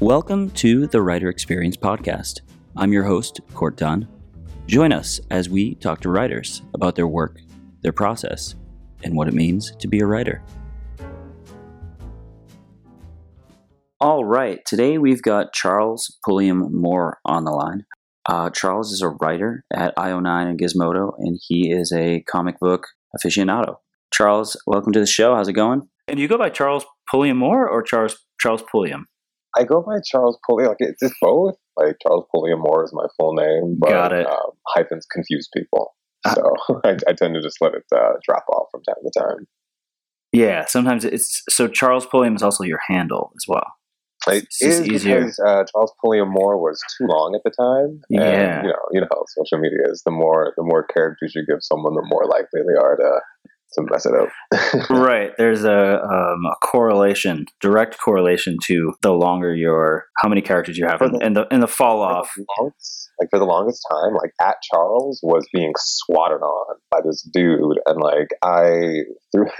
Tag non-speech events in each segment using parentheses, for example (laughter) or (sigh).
Welcome to the Writer Experience Podcast. I'm your host, Court Dunn. Join us as we talk to writers about their work, their process, and what it means to be a writer. All right, today we've got Charles Pulliam Moore on the line. Uh, Charles is a writer at IO9 and Gizmodo, and he is a comic book aficionado. Charles, welcome to the show. How's it going? And do you go by Charles Pulliam Moore or Charles Charles Pulliam? I go by Charles Pulliam. Like it's just both. Like Charles Pulliam Moore is my full name, but Got it. Um, hyphens confuse people. Uh, So (laughs) I, I tend to just let it uh, drop off from time to time. Yeah, sometimes it's so Charles Pulliam is also your handle as well. It It's is easier. because uh, Charles Pulliam Moore was too long at the time. Yeah. And, you know, you know how social media is. The more the more characters you give someone, the more likely they are to to mess it up. (laughs) right. There's a, um, a correlation, direct correlation to the longer your how many characters you have, the- and the and the fall off. For the longest- like for the longest time, like at Charles was being swatted on by this dude, and like I through (laughs)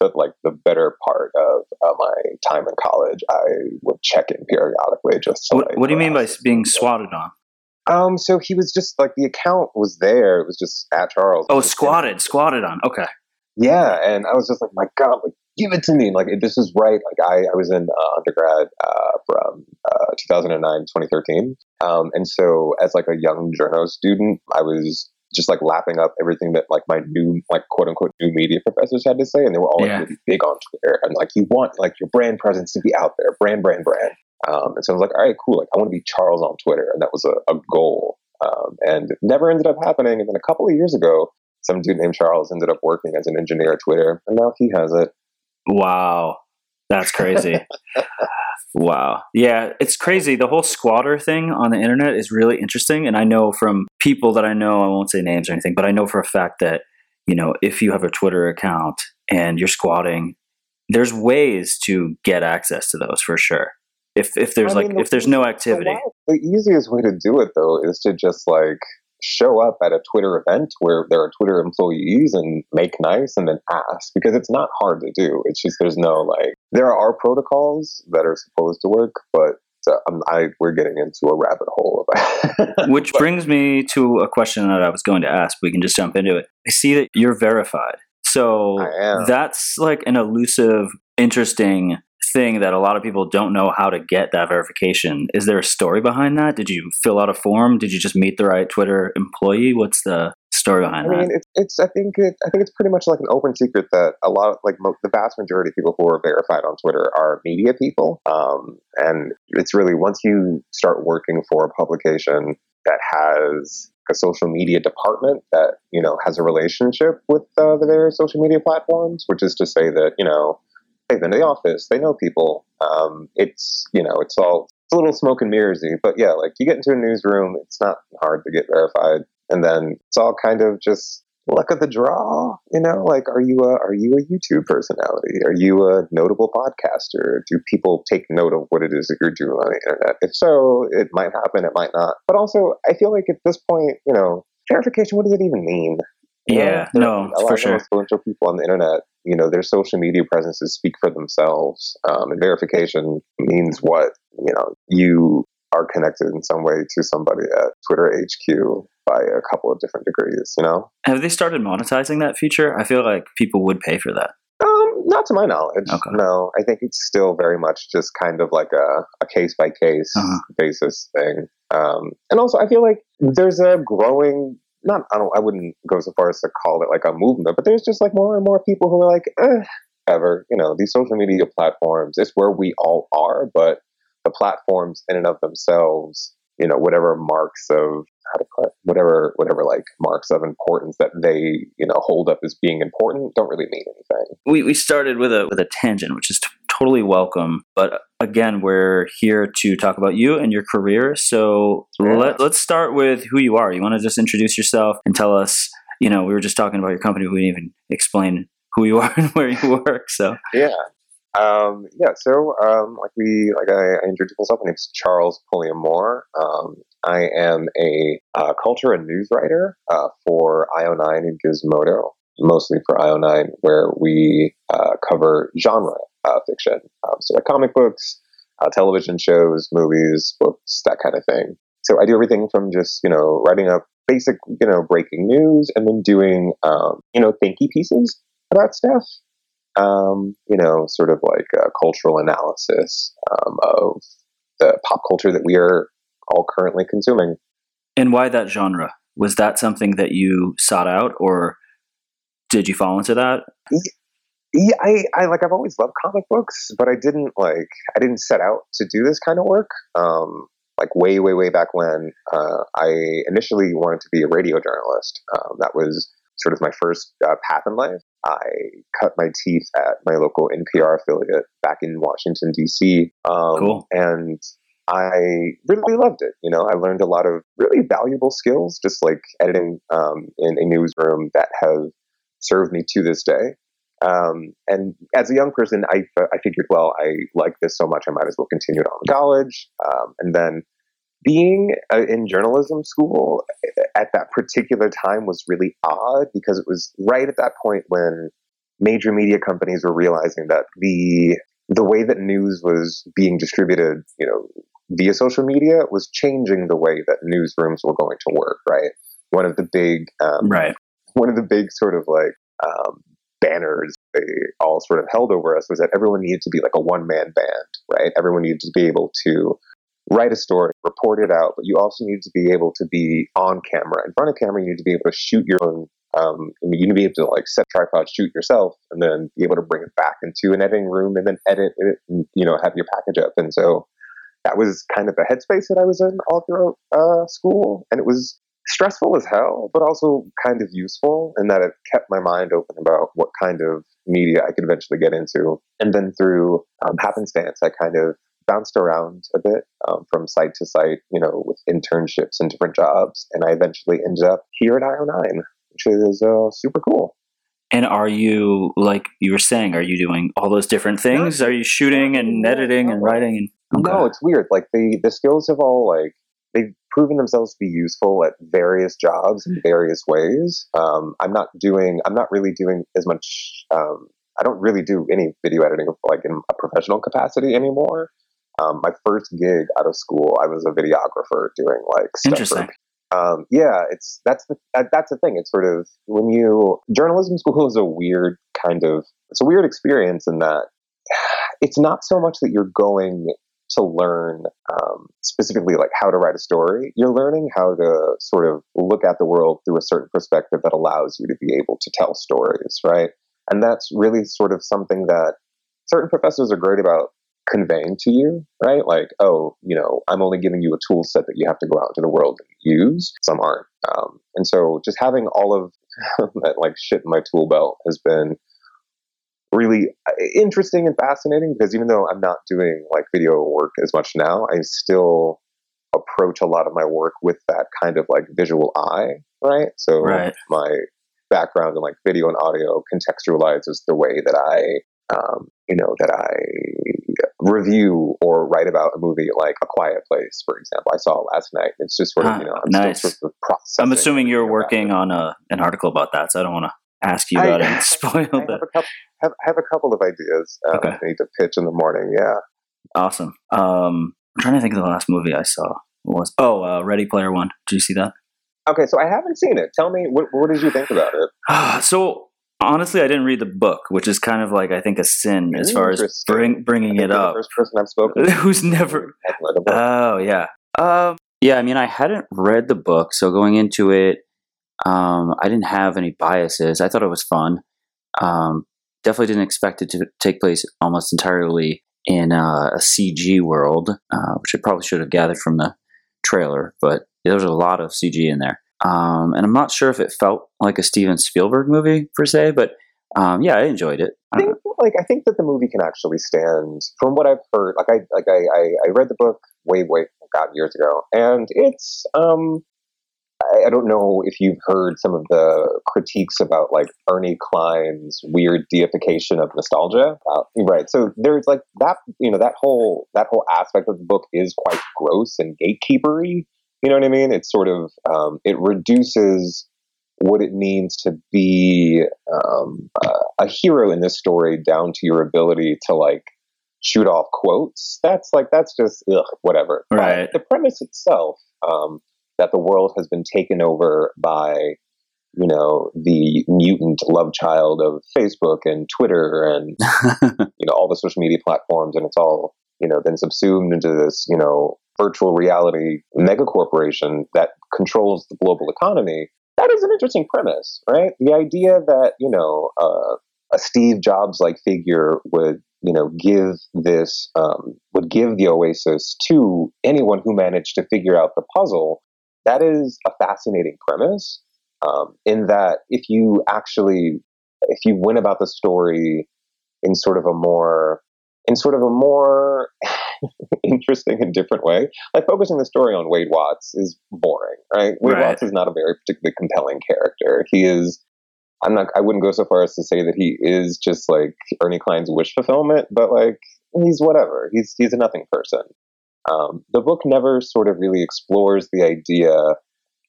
the like the better part of uh, my time in college, I would check in periodically just. To, What, like, what do you mean by being swatted on? Um, so he was just like the account was there. It was just at Charles. Oh, It was just- squatted, squatted on. Okay. Yeah, and I was just like, my God, like give it to me. Like this is right. Like I, I was in uh, undergrad uh, from uh, 2009, 2013, um, and so as like a young journo student, I was just like lapping up everything that like my new like quote unquote new media professors had to say, and they were all like, Yeah. really big on Twitter and like you want like your brand presence to be out there, brand, brand, brand. Um, and so I was like, all right, cool. Like I want to be Charles on Twitter, and that was a, a goal. Um, and it never ended up happening. And then a couple of years ago, some dude named Charles ended up working as an engineer at Twitter, and now he has it. Wow, that's crazy. (laughs) wow. Yeah, it's crazy. The whole squatter thing on the internet is really interesting. And I know from people that I know, I won't say names or anything, but I know for a fact that, you know, if you have a Twitter account and you're squatting, there's ways to get access to those for sure. If, if there's I like the- if there's no activity, The easiest way to do it though is to just like show up at a Twitter event where there are Twitter employees and make nice and then ask because it's not hard to do. It's just there's no like there are protocols that are supposed to work, but uh, um, I we're getting into a rabbit hole. Of (laughs) Which brings me to a question that I was going to ask. We can just jump into it. I see that you're verified. So that's like an elusive, interesting thing that a lot of people don't know how to get that verification. Is there a story behind that? Did you fill out a form? Did you just meet the right Twitter employee? What's the story behind that? I mean, that? it's, it's. I think it. I think it's pretty much like an open secret that a lot, of, like mo- the vast majority of people who are verified on Twitter are media people. Um, and it's really once you start working for a publication that has a social media department that you know has a relationship with uh, the various social media platforms, which is to say that you know they've been to the office, they know people. Um, it's you know, it's all it's a little smoke and mirrorsy, but yeah, like you get into a newsroom, it's not hard to get verified. And then it's all kind of just luck of the draw you know? Like are you a are you a youtube personality? Are you a notable podcaster? Do people take note of what it is that you're doing on the internet? If so it might happen it might not. But also i feel like at this point you know verification what does it even mean? You know, Yeah, there- no, a lot for of sure. influential people on the internet you know their social media presences speak for themselves um, and verification means what you know you are connected in some way to somebody at Twitter HQ by a couple of different degrees, you know? Have they started monetizing that feature? I feel like people would pay for that. Um, not to my knowledge. Okay. No, I think it's still very much just kind of like a, a case by case basis thing. Um, and also I feel like there's a growing not I don't I wouldn't go so far as to call it like a movement, but there's just like more and more people who are like, eh, ever, you know, these social media platforms, it's where we all are, but the platforms in and of themselves, you know, whatever marks of how to put whatever whatever like marks of importance that they, you know, hold up as being important don't really mean anything. we, we started with a with a tangent, which is totally welcome. But again, we're here to talk about you and your career. So Yeah. let, let's start with who you are. You want to just introduce yourself and tell us. You know, we were just talking about your company. We didn't even explain who you (laughs) are and where you work. So Yeah. Um, yeah, so um, like we like I, I introduced myself. My name's Charles Pulliam Moore. Um, I am a uh, culture and news writer uh, for IO9 and Gizmodo, mostly for IO9, where we uh, cover genre uh, fiction, um, so like comic books, uh, television shows, movies, books, that kind of thing. So I do everything from just you know writing up basic you know breaking news and then doing um, you know thinky pieces about stuff. Um, you know, sort of like a cultural analysis um, of the pop culture that we are all currently consuming. And why that genre? Was that something that you sought out, or did you fall into that? Yeah, I, I like I've always loved comic books, but I didn't like I didn't set out to do this kind of work. Um, like way, way, way back when, uh, I initially wanted to be a radio journalist. Um, that was sort of my first uh, path in life. I cut my teeth at my local NPR affiliate back in Washington D.C. Um, Cool. and I really loved it. You know, I learned a lot of really valuable skills, just like editing um, in a newsroom that have served me to this day. Um, and as a young person, I, I figured, well, I like this so much, I might as well continue it on in college. Um, and then being uh, in journalism school at that particular time was really odd because it was right at that point when major media companies were realizing that the the way that news was being distributed, you know, via social media was changing the way that newsrooms were going to work. Right. One of the big um, Right. one of the big sort of like um, banners they all sort of held over us was that everyone needed to be like a one man band, right? Everyone needed to be able to write a story, report it out, but you also need to be able to be on camera. In front of camera, you need to be able to shoot your own. Um, you need to be able to like set tripod, shoot yourself, and then be able to bring it back into an editing room and then edit it, and you know have your package up. And so that was kind of the headspace that I was in all throughout uh, school, and it was stressful as hell, but also kind of useful in that it kept my mind open about what kind of media I could eventually get into. And then through um, happenstance, I kind of bounced around a bit um, from site to site, you know, with internships and different jobs. And I eventually ended up here at IO9, which is uh, super cool. And are you like you were saying? Are you doing all those different things? Are you shooting and editing and writing? And No, it's weird. Like the the skills have all like they've proven themselves to be useful at various jobs in various ways. Um, I'm not doing. I'm not really doing as much. Um, I don't really do any video editing like in a professional capacity anymore. Um, my first gig out of school, I was a videographer doing like stuff for Interesting. um, yeah, it's that's the that, that's the thing. It's sort of when you journalism school is a weird kind of it's a weird experience in that it's not so much that you're going to learn um, specifically like how to write a story. You're learning how to sort of look at the world through a certain perspective that allows you to be able to tell stories, right? And that's really sort of something that certain professors are great about conveying to you, right? Like, oh, you know, I'm only giving you a tool set that you have to go out into the world and use. Some aren't. Um, and so just having all of (laughs) that like shit in my tool belt has been really uh, interesting and fascinating because even though I'm not doing like video work as much now, I still approach a lot of my work with that kind of like visual eye, right? So Right. my background in like video and audio contextualizes the way that I, um, you know, that I review or write about a movie like A Quiet Place, for example. I saw it last night. It's just sort of, Ah, you know, I'm nice. still sort of processing. I'm assuming you're working on a an article about that, so I don't want to ask you I- about it and (laughs) spoil I it. a couple, have, have a couple of ideas um, Okay. I need to pitch in the morning. Yeah. Awesome. Um, I'm trying to think of the last movie I saw. What was oh uh, Ready Player One? Did you see that? Okay, so I haven't seen it. Tell me, what, what did you think about it? (sighs) so honestly, I didn't read the book, which is kind of like I think a sin as far as bring, bringing it up. The first person I've spoken to (laughs) Who's never hadn't read the book. Oh yeah. Um, yeah, I mean, I hadn't read the book, so going into it, um, I didn't have any biases. I thought it was fun. Um, definitely didn't expect it to take place almost entirely in uh, a CG world, uh, which I probably should have gathered from the trailer. But there was a lot of CG in there, um, and I'm not sure if it felt like a Steven Spielberg movie per se, but um, yeah, I enjoyed it. I think, like, I think that the movie can actually stand from what I've heard. Like, I, like, I, I, I read the book way, way, God, years ago, and it's, um, I, I don't know if you've heard some of the critiques about like Ernie Cline's weird deification of nostalgia. Uh, right. So there's like that, you know, that whole that whole aspect of the book is quite gross and gatekeepery. You know what I mean? It's sort of um, it reduces what it means to be um, uh, a hero in this story down to your ability to like shoot off quotes. That's like that's just ugh, whatever. Right. But the premise itself um, that the world has been taken over by you know the mutant love child of Facebook and Twitter and (laughs) you know all the social media platforms, and it's all you know been subsumed into this you know virtual reality mega corporation that controls the global economy. That is an interesting premise, right? The idea that you know uh, a Steve Jobs like figure would you know give this um, would give the Oasis to anyone who managed to figure out the puzzle. That is a fascinating premise. Um, in that, if you actually if you went about the story in sort of a more in sort of a more (laughs) interesting and different way. Like focusing the story on Wade Watts is boring, right? Wade Right. Watts is not a very particularly compelling character. He is. I'm not. I wouldn't go so far as to say that he is just like Ernie Cline's wish fulfillment, but like he's whatever. He's he's a nothing person. Um, the book never sort of really explores the idea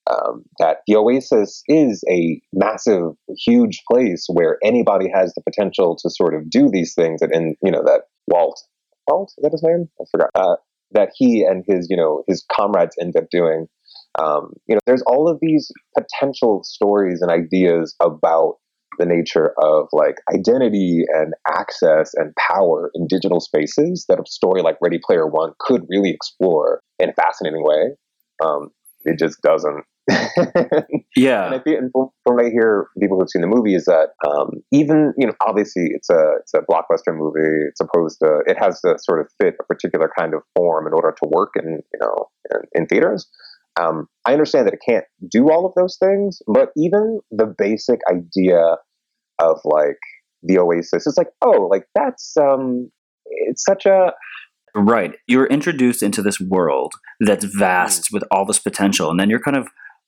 um, that the Oasis is a massive, huge place where anybody has the potential to sort of do these things, and, and you know that Walt, Walt is that his name? I forgot. Uh, that he and his you know his comrades end up doing. Um, you know, there's all of these potential stories and ideas about the nature of like identity and access and power in digital spaces that a story like Ready Player One could really explore in a fascinating way. Um, it just doesn't. (laughs) And yeah. I think, and from from what I hear people who've seen the movie is that um, even you know obviously it's a it's a blockbuster movie. It's supposed to it has to sort of fit a particular kind of form in order to work in you know in, in theaters. Um, I understand that it can't do all of those things, but even the basic idea of like the Oasis, it's like oh like that's um it's such a Right. You're introduced into this world that's vast with all this potential, and then you're kind of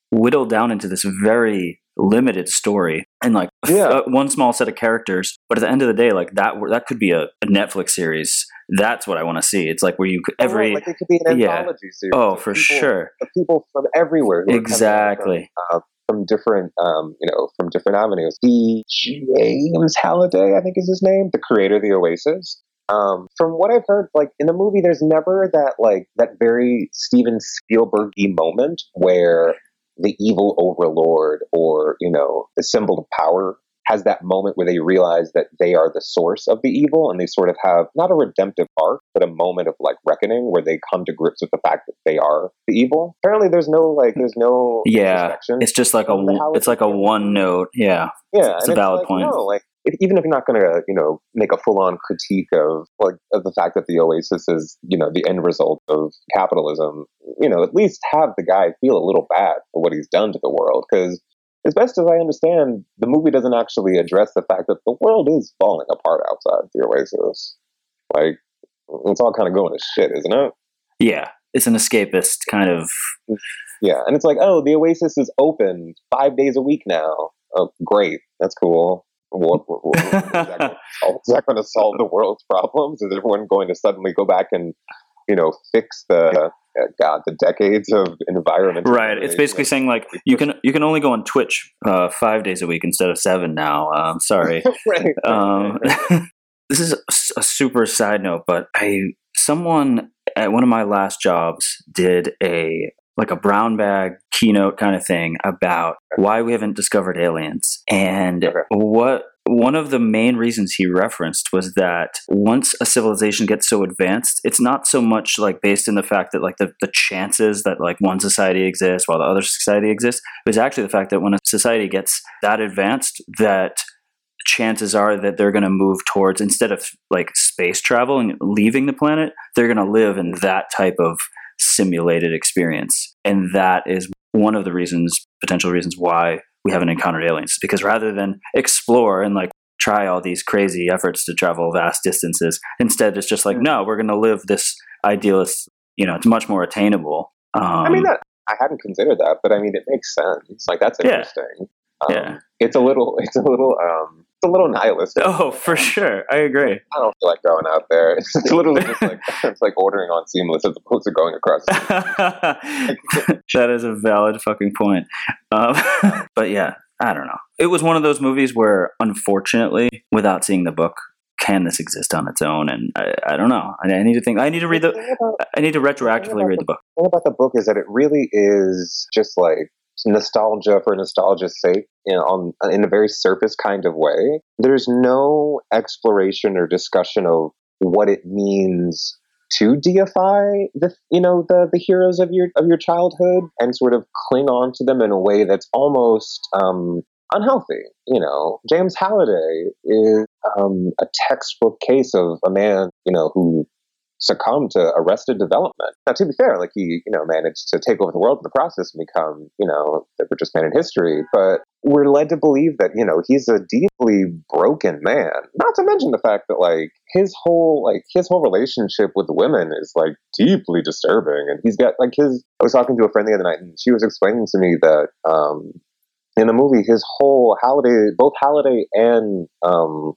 whittled down into this very limited story and like Yeah. uh, one small set of characters. But at the end of the day, like that, that could be a, a Netflix series. That's what I want to see. It's like where you could, every like it could be an yeah. anthology series. oh for people- sure people from everywhere. who are coming out from exactly uh, from different, um, you know, from different avenues. The James Halliday, I think is his name, the creator of the Oasis. Um, from what I've heard, like in the movie, there's never that like that very Steven Spielbergy moment where the evil overlord or you know the symbol of power has that moment where they realize that they are the source of the evil and they sort of have not a redemptive arc but a moment of like reckoning where they come to grips with the fact that they are the evil. Apparently there's no like there's no Yeah, it's just like a it's like a one note yeah. Yeah it's and a valid like, point. no, like if, even if you're not going to you know make a full-on critique of like of the fact that the oasis is you know the end result of capitalism you know at least have the guy feel a little bad for what he's done to the world because as best as i understand the movie doesn't actually address the fact that the world is falling apart outside the oasis. Like it's all kind of going to shit isn't it? Yeah. It's an escapist kind of yeah and it's like oh the oasis is open five days a week now. Oh great. That's cool. What, what, what- is that (laughs) solve- is that going to solve the world's problems? Is everyone going to suddenly go back and you know fix the uh, god the decades of environment right it's basically saying like you can you can only go on twitch uh, five days a week instead of seven now um, sorry (laughs) right, um, (laughs) this is a, a super side note, but I someone at one of my last jobs did a like a brown bag keynote kind of thing about why we haven't discovered aliens and Okay. what one of the main reasons he referenced was that once a civilization gets so advanced it's not so much like based in the fact that like the, the chances that like one society exists while the other society exists it was actually the fact that when a society gets that advanced that chances are that they're going to move towards instead of like space travel and leaving the planet they're going to live in that type of simulated experience. And that is one of the reasons potential reasons why we haven't encountered aliens because rather than explore and like try all these crazy efforts to travel vast distances instead it's just like no we're going to live this idealist you know it's much more attainable um, i mean that i hadn't considered that but i mean it makes sense like that's Yeah. interesting um, Yeah. it's a little (laughs) it's a little um a little nihilistic oh for sure i agree I don't feel like going out there. (laughs) It's literally just like (laughs) it's like ordering on Seamless as opposed to going across. (laughs) that is a valid fucking point. Um, but yeah, I don't know. It was one of those movies where, unfortunately, without seeing the book, can this exist on its own? And I, I don't know. I, I, need to think. I need to read the. About, I need to retroactively read the, the book. The thing about the book is that it really is just like nostalgia for nostalgia's sake know, on in a very surface kind of way. There's no exploration or discussion of what it means to deify the you know the the heroes of your of your childhood and sort of cling on to them in a way that's almost um, unhealthy. You know, James Halliday is um, a textbook case of a man you know who succumb to arrested development. Now, to be fair, like he, you know, managed to take over the world in the process and become, you know, the richest man in history. But we're led to believe that, you know, he's a deeply broken man. Not to mention the fact that, like, his whole, like, his whole relationship with women is like deeply disturbing. And he's got like his. I was talking to a friend the other night, and she was explaining to me that. um in the movie, his whole Halliday, both Halliday and um,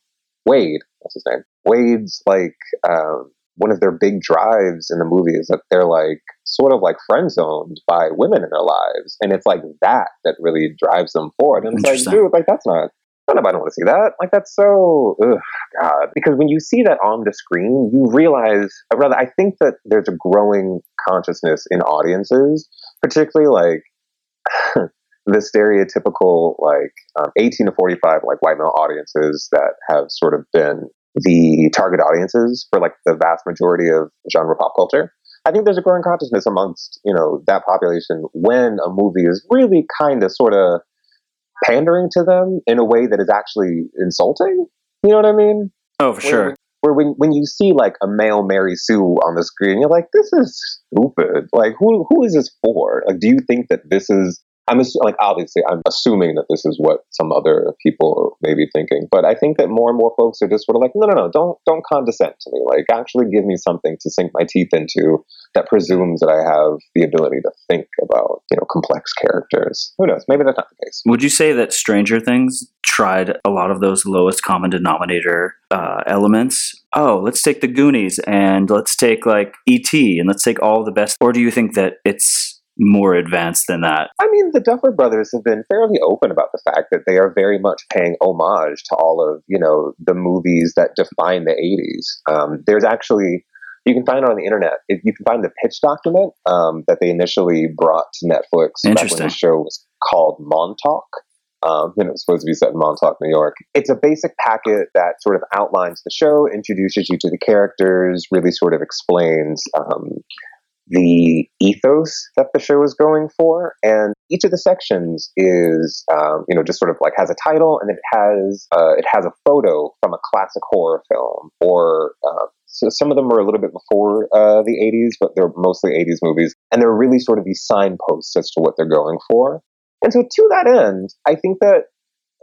Wade, what's his name? Wade's like um, one of their big drives in the movie is that they're like sort of like friend zoned by women in their lives, and it's like that that really drives them forward. And it's like, dude, like that's not. I don't know if I don't want to see that. Like that's so, ugh, God. Because when you see that on the screen, you realize, rather, I think that there's a growing consciousness in audiences, particularly like (sighs) the stereotypical like um, 18 to 45 like white male audiences that have sort of been the target audiences for like the vast majority of genre pop culture. I think there's a growing consciousness amongst you know that population when a movie is really kind of sort of pandering to them in a way that is actually insulting. You know what I mean? Oh, for sure. Where when when you see like a male Mary Sue on the screen, you're like, this is stupid. Like, who who is this for? Like, do you think that this is I'm like obviously I'm assuming that this is what some other people may be thinking, but I think that more and more folks are just sort of like, no, no, no, don't don't condescend to me. Like actually give me something to sink my teeth into that presumes that I have the ability to think about you know complex characters. Who knows? Maybe that's not the case. Would you say that Stranger Things tried a lot of those lowest common denominator uh, elements? Oh, let's take the Goonies and let's take like ET and let's take all the best. Or do you think that it's more advanced than that. I mean, the Duffer Brothers have been fairly open about the fact that they are very much paying homage to all of you know the movies that define the '80s. Um, there's actually you can find it on the internet. It, you can find the pitch document um, that they initially brought to Netflix back when the show was called Montauk. Um, and it was supposed to be set in Montauk, New York. It's a basic packet that sort of outlines the show, introduces you to the characters, really sort of explains um, the ethos that the show is going for, and each of the sections is, um, you know, just sort of like has a title, and it has uh, it has a photo from a classic horror film, or uh, so some of them are a little bit before uh, the '80s, but they're mostly '80s movies, and they're really sort of these signposts as to what they're going for. And so, to that end, I think that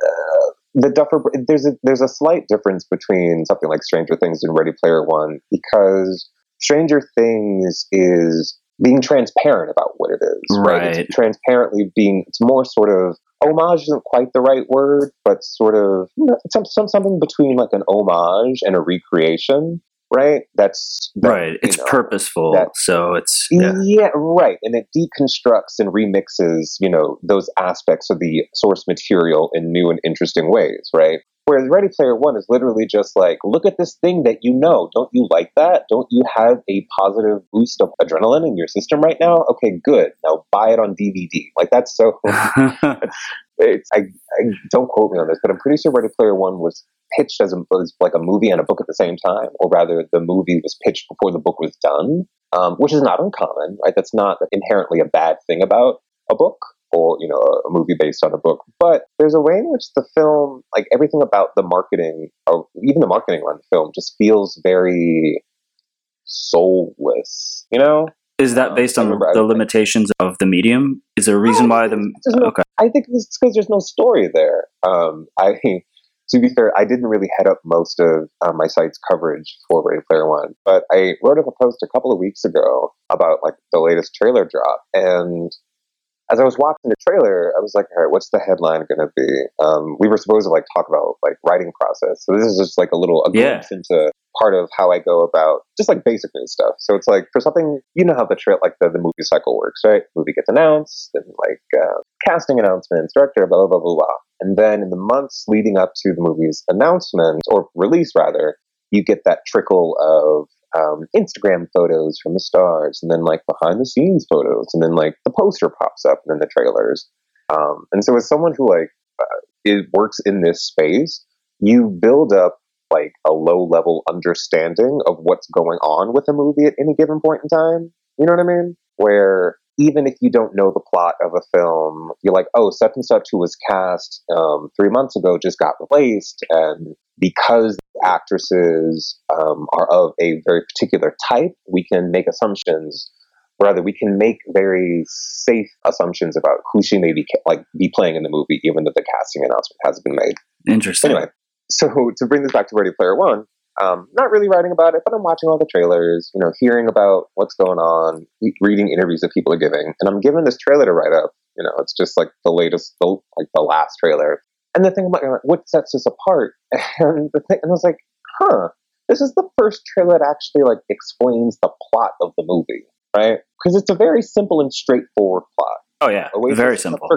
uh, the Duffer there's a there's a slight difference between something like Stranger Things and Ready Player One because Stranger Things is being transparent about what it is, right? right? It's transparently being, it's more sort of, homage isn't quite the right word, but sort of, you know, some, some, something between like an homage and a recreation, right? That's, that, right. It's know, purposeful. That, so it's, yeah. yeah, right. And it deconstructs and remixes, you know, those aspects of the source material in new and interesting ways, right? Whereas Ready Player One is literally just like, look at this thing that you know. Don't you like that? Don't you have a positive boost of adrenaline in your system right now? Okay, good. Now buy it on DVD. Like that's so. (laughs) it's, I, I don't quote me on this, but I'm pretty sure Ready Player One was pitched as, a, as like a movie and a book at the same time, or rather, the movie was pitched before the book was done, um, which is not uncommon, right? That's not inherently a bad thing about a book or you know a movie based on a book. But there's a way in which the film like everything about the marketing or even the marketing around the film just feels very soulless you know? Is that um, based on the limitations of the medium? Is there a reason why the no, okay. I think it's because there's no story there. Um i (laughs) to be fair, I didn't really head up most of um, my site's coverage for Ready Player One, but I wrote up a post a couple of weeks ago about like the latest trailer drop, and as I was watching the trailer, I was like, all right, what's the headline going to be? Um, we were supposed to like talk about like writing process. So this is just like a little a glimpse yeah. into part of how I go about just like basic news stuff. So it's like for something, you know how the trail, like the, the movie cycle works, right? Movie gets announced and like uh, casting announcements, director, blah, blah, blah, blah, blah. And then in the months leading up to the movie's announcement or release rather, you get that trickle of um, Instagram photos from the stars, and then like behind the scenes photos, and then like the poster pops up, and then the trailers. Um, and so, as someone who like uh, it works in this space, you build up like a low level understanding of what's going on with a movie at any given point in time. You know what I mean? Where even if you don't know the plot of a film, you're like, oh, such and such who was cast um, three months ago just got replaced. And because actresses um, are of a very particular type, we can make assumptions. Rather, we can make very safe assumptions about who she may be like be playing in the movie, even though the casting announcement hasn't been made. Interesting. Anyway, so (laughs) to bring this back to Ready Player One, um, not really writing about it, but I'm watching all the trailers, you know, hearing about what's going on, reading interviews that people are giving, and I'm given this trailer to write up. You know, it's just like the latest, the, like the last trailer. And the thing about like, what sets us apart, (laughs) and the thing, and I was like, huh, this is the first trailer that actually like explains the plot of the movie, right? Because it's a very simple and straightforward plot. Oh yeah, very simple.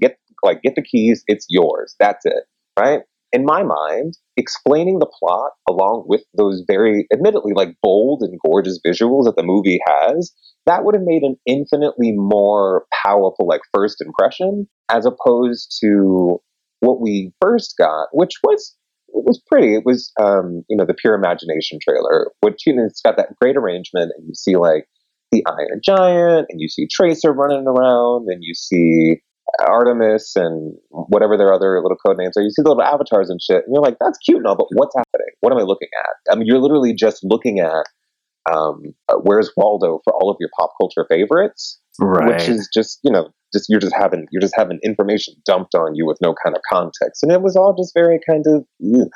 Get like get the keys, it's yours. That's it, right? In my mind, explaining the plot along with those very, admittedly, like bold and gorgeous visuals that the movie has, that would have made an infinitely more powerful, like, first impression as opposed to what we first got, which was it was pretty. It was, um, you know, the pure imagination trailer, which you know, it's got that great arrangement, and you see like the Iron Giant, and you see Tracer running around, and you see Artemis and whatever their other little code names are. You see the little avatars and shit, and you're like, that's cute and all, but what's happening? What am I looking at? I mean, you're literally just looking at um, uh, where's Waldo for all of your pop culture favorites, right. which is just you know just you're just having you're just having information dumped on you with no kind of context, and it was all just very kind of ugh,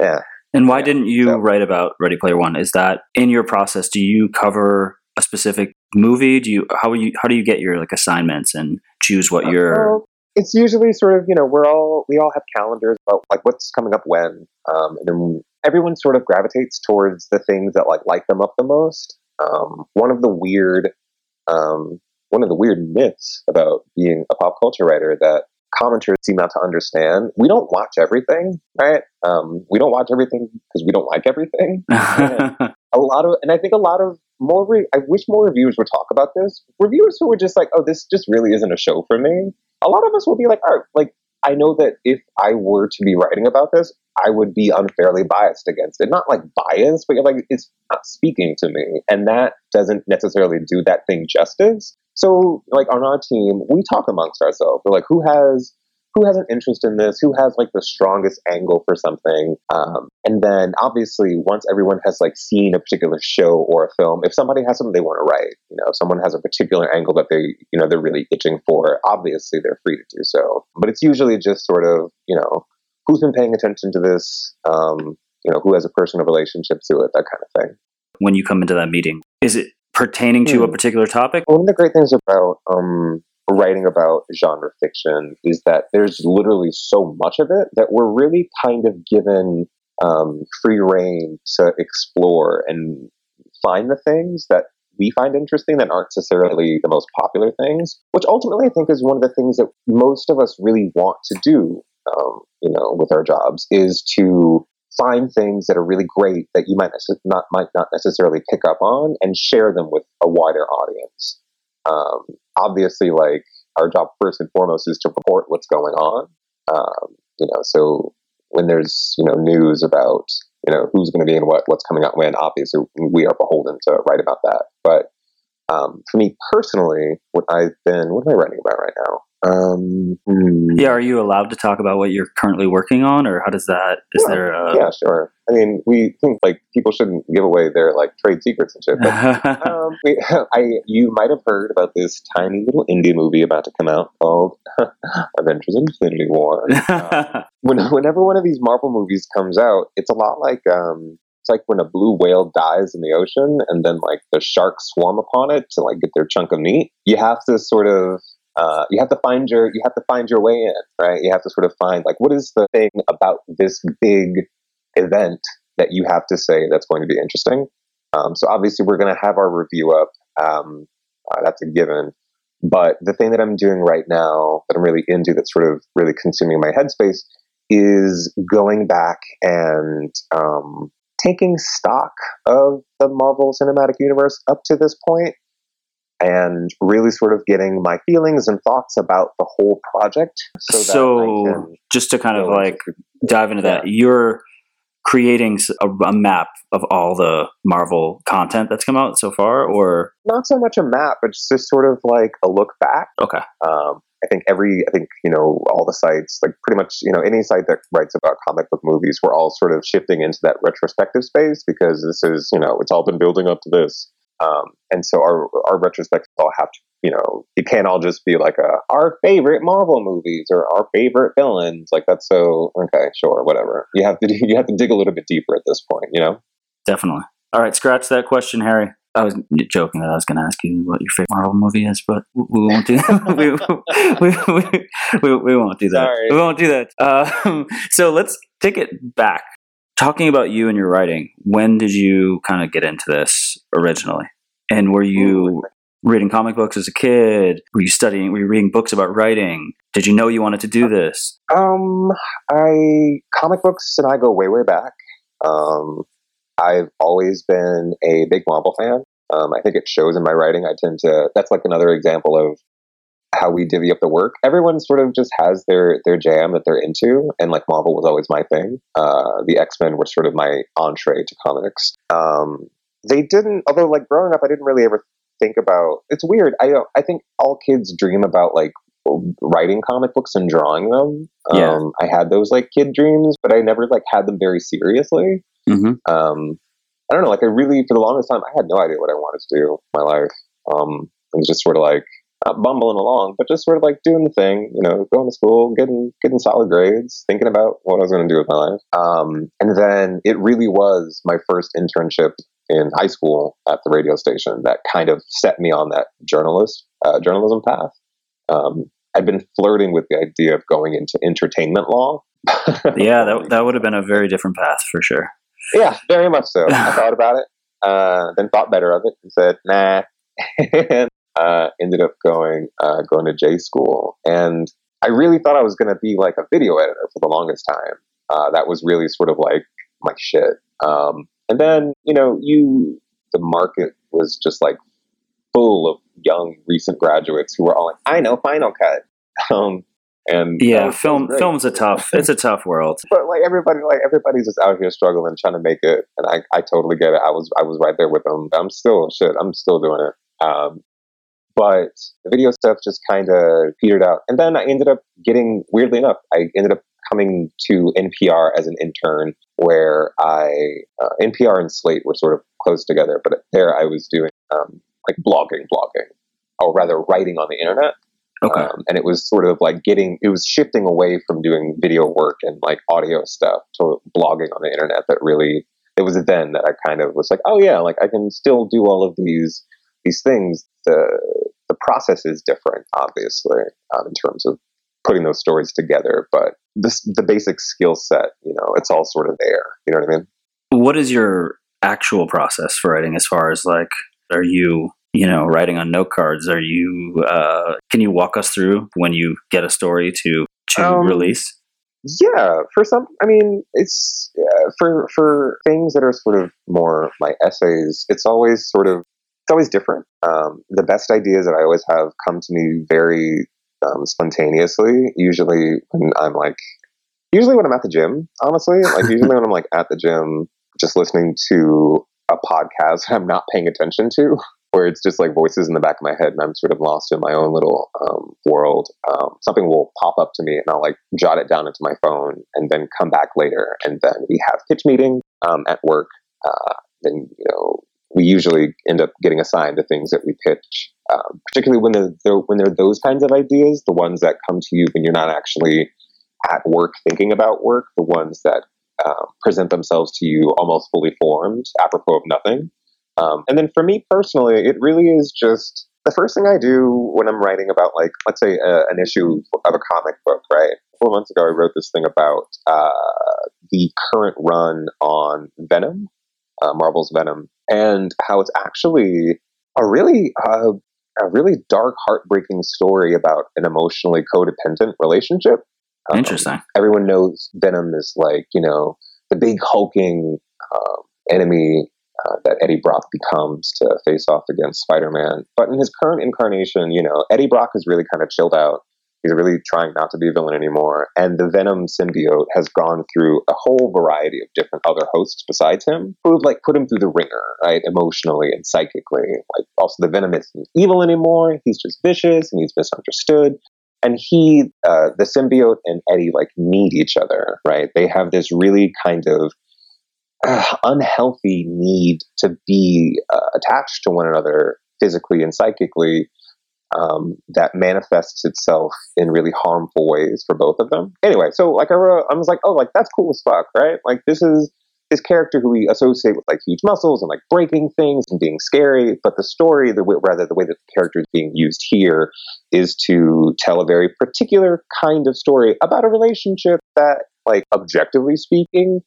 yeah. And why didn't you so, write about Ready Player One? Is that in your process? Do you cover a specific movie? Do you how you how do you get your like assignments and choose what uh, you're? it's usually sort of you know we're all we all have calendars about like what's coming up when, um, and then everyone sort of gravitates towards the things that like light them up the most. Um, one of the weird um, one of the weird myths about being a pop culture writer that commenters seem not to understand. We don't watch everything, right? Um, we don't watch everything because we don't like everything. (laughs) a lot of, and I think a lot of more. Re- I wish more reviewers would talk about this. Reviewers who were just like, "Oh, this just really isn't a show for me." A lot of us will be like, "All right, like I know that if I were to be writing about this, I would be unfairly biased against it. Not like biased, but like it's not speaking to me, and that doesn't necessarily do that thing justice. So, like on our team, we talk amongst ourselves. We're like, who has who has an interest in this, who has like the strongest angle for something. Um, and then obviously once everyone has like seen a particular show or a film, if somebody has something they want to write, you know, if someone has a particular angle that they, you know, they're really itching for, obviously they're free to do so. But it's usually just sort of, you know, who's been paying attention to this, um, you know, who has a personal relationship to it, that kind of thing. When you come into that meeting, is it pertaining to a hmm. particular topic? One of the great things about um, writing about genre fiction is that there's literally so much of it that we're really kind of given um, free reign to explore and find the things that we find interesting that aren't necessarily the most popular things, which ultimately I think is one of the things that most of us really want to do, um, you know, with our jobs is to find things that are really great that you might not might not necessarily pick up on and share them with a wider audience. Um, obviously, like our job first and foremost is to report what's going on. Um, you know, so when there's you know news about you know who's going to be in what, what's coming out when, obviously we are beholden to write about that. But um, for me personally, what I've been, what am I writing about right now? Um, hmm. Yeah, are you allowed to talk about what you're currently working on, or how does that? Is yeah, there? A... Yeah, sure. I mean, we think like people shouldn't give away their like trade secrets and shit. But (laughs) um, we, (laughs) I, you might have heard about this tiny little indie movie about to come out called (laughs) Avengers: Infinity War. Uh, when, whenever one of these Marvel movies comes out, it's a lot like um, it's like when a blue whale dies in the ocean and then like the sharks swarm upon it to like get their chunk of meat. You have to sort of uh, you have to find your you have to find your way in, right? You have to sort of find like what is the thing about this big event that you have to say that's going to be interesting. Um, so obviously we're going to have our review up. Um, uh, that's a given. But the thing that I'm doing right now that I'm really into that's sort of really consuming my headspace is going back and um, taking stock of the Marvel Cinematic Universe up to this point and really sort of getting my feelings and thoughts about the whole project. So, so just to kind of like dive into that, you're creating a, a, map of all the Marvel content that's come out so far, or not so much a map, but just sort of like a look back. Okay. Um, I think every, I think, you know, all the sites, like pretty much, you know, any site that writes about comic book movies, we're all sort of shifting into that retrospective space because this is, you know, it's all been building up to this. Um, and so our, our retrospectives all have to, you know, it can't all just be like a, our favorite Marvel movies or our favorite villains. Like that's so, okay, sure, whatever. You have to, (laughs) you have to dig a little bit deeper at this point, you know? Definitely. All right, scratch that question, Harry. I was joking that I was going to ask you what your favorite Marvel movie is, but we won't do that. (laughs) we, we, we, we, we, won't do that. Sorry. We won't do that. Uh, so let's take it back. Talking about you and your writing, when did you kind of get into this originally? And were you reading comic books as a kid? Were you studying? Were you reading books about writing? Did you know you wanted to do this? Um, I comic books and I go way way back. Um, I've always been a big Marvel fan. Um, I think it shows in my writing. I tend to. That's like another example of how we divvy up the work. Everyone sort of just has their their jam that they're into, and like Marvel was always my thing. Uh, the X Men were sort of my entree to comics. Um, they didn't, although like growing up, I didn't really ever think about. It's weird. I I think all kids dream about like writing comic books and drawing them. Yeah. Um, I had those like kid dreams, but I never like had them very seriously. Mm-hmm. Um, I don't know. Like I really, for the longest time, I had no idea what I wanted to do with my life. Um, it was just sort of like not bumbling along, but just sort of like doing the thing, you know, going to school, getting getting solid grades, thinking about what I was going to do with my life. Um, and then it really was my first internship in high school at the radio station that kind of set me on that journalist uh, journalism path. Um, I'd been flirting with the idea of going into entertainment law. (laughs) yeah, that that would have been a very different path for sure. Yeah, very much so. I (laughs) thought about it, uh, then thought better of it, and said, "Nah." (laughs) uh, ended up going uh, going to J school, and I really thought I was going to be like a video editor for the longest time. Uh, that was really sort of like my shit. Um, and then you know, you the market was just like full of young recent graduates who were all like, "I know Final Cut." (laughs) Um, and yeah, film film's a tough it's a tough world. But like everybody like everybody's just out here struggling trying to make it and I, I totally get it. I was I was right there with them. I'm still shit, I'm still doing it. Um, but the video stuff just kind of petered out. And then I ended up getting weirdly enough, I ended up coming to NPR as an intern where I uh, NPR and Slate were sort of close together, but there I was doing um, like blogging, blogging, or rather writing on the internet. Okay. Um, and it was sort of like getting, it was shifting away from doing video work and like audio stuff to blogging on the internet that really, it was then that I kind of was like, oh yeah, like I can still do all of these, these things. The, the process is different, obviously, um, in terms of putting those stories together, but this, the basic skill set, you know, it's all sort of there. You know what I mean? What is your actual process for writing as far as like, are you you know writing on note cards are you uh, can you walk us through when you get a story to to um, release yeah for some i mean it's uh, for for things that are sort of more my essays it's always sort of it's always different um, the best ideas that i always have come to me very um, spontaneously usually when i'm like usually when i'm at the gym honestly like (laughs) usually when i'm like at the gym just listening to a podcast (laughs) i'm not paying attention to where it's just like voices in the back of my head and I'm sort of lost in my own little um, world. Um, something will pop up to me and I'll like jot it down into my phone and then come back later. And then we have pitch meeting um, at work. Uh, then, you know, we usually end up getting assigned the things that we pitch, um, particularly when they're, when they're those kinds of ideas, the ones that come to you when you're not actually at work thinking about work, the ones that uh, present themselves to you almost fully formed, apropos of nothing. Um, and then for me personally, it really is just the first thing I do when I'm writing about, like, let's say a, an issue of a comic book, right? A Four months ago, I wrote this thing about uh, the current run on Venom, uh, Marvel's Venom, and how it's actually a really uh, a really dark, heartbreaking story about an emotionally codependent relationship. Um, Interesting. Everyone knows Venom is like you know the big hulking um, enemy uh, that Eddie Brock becomes to face off against Spider Man. But in his current incarnation, you know, Eddie Brock has really kind of chilled out. He's really trying not to be a villain anymore. And the Venom symbiote has gone through a whole variety of different other hosts besides him who've like put him through the ringer, right? Emotionally and psychically. Like also the Venom isn't evil anymore. He's just vicious and he's misunderstood. And he, uh, the symbiote and Eddie like need each other, right? They have this really kind of uh, unhealthy need to be uh, attached to one another physically and psychically um, that manifests itself in really harmful ways for both of them. Anyway, so like I, wrote, I was like, oh, like that's cool as fuck, right? Like this is this character who we associate with like huge muscles and like breaking things and being scary, but the story, the way, rather the way that the character is being used here, is to tell a very particular kind of story about a relationship that, like objectively speaking,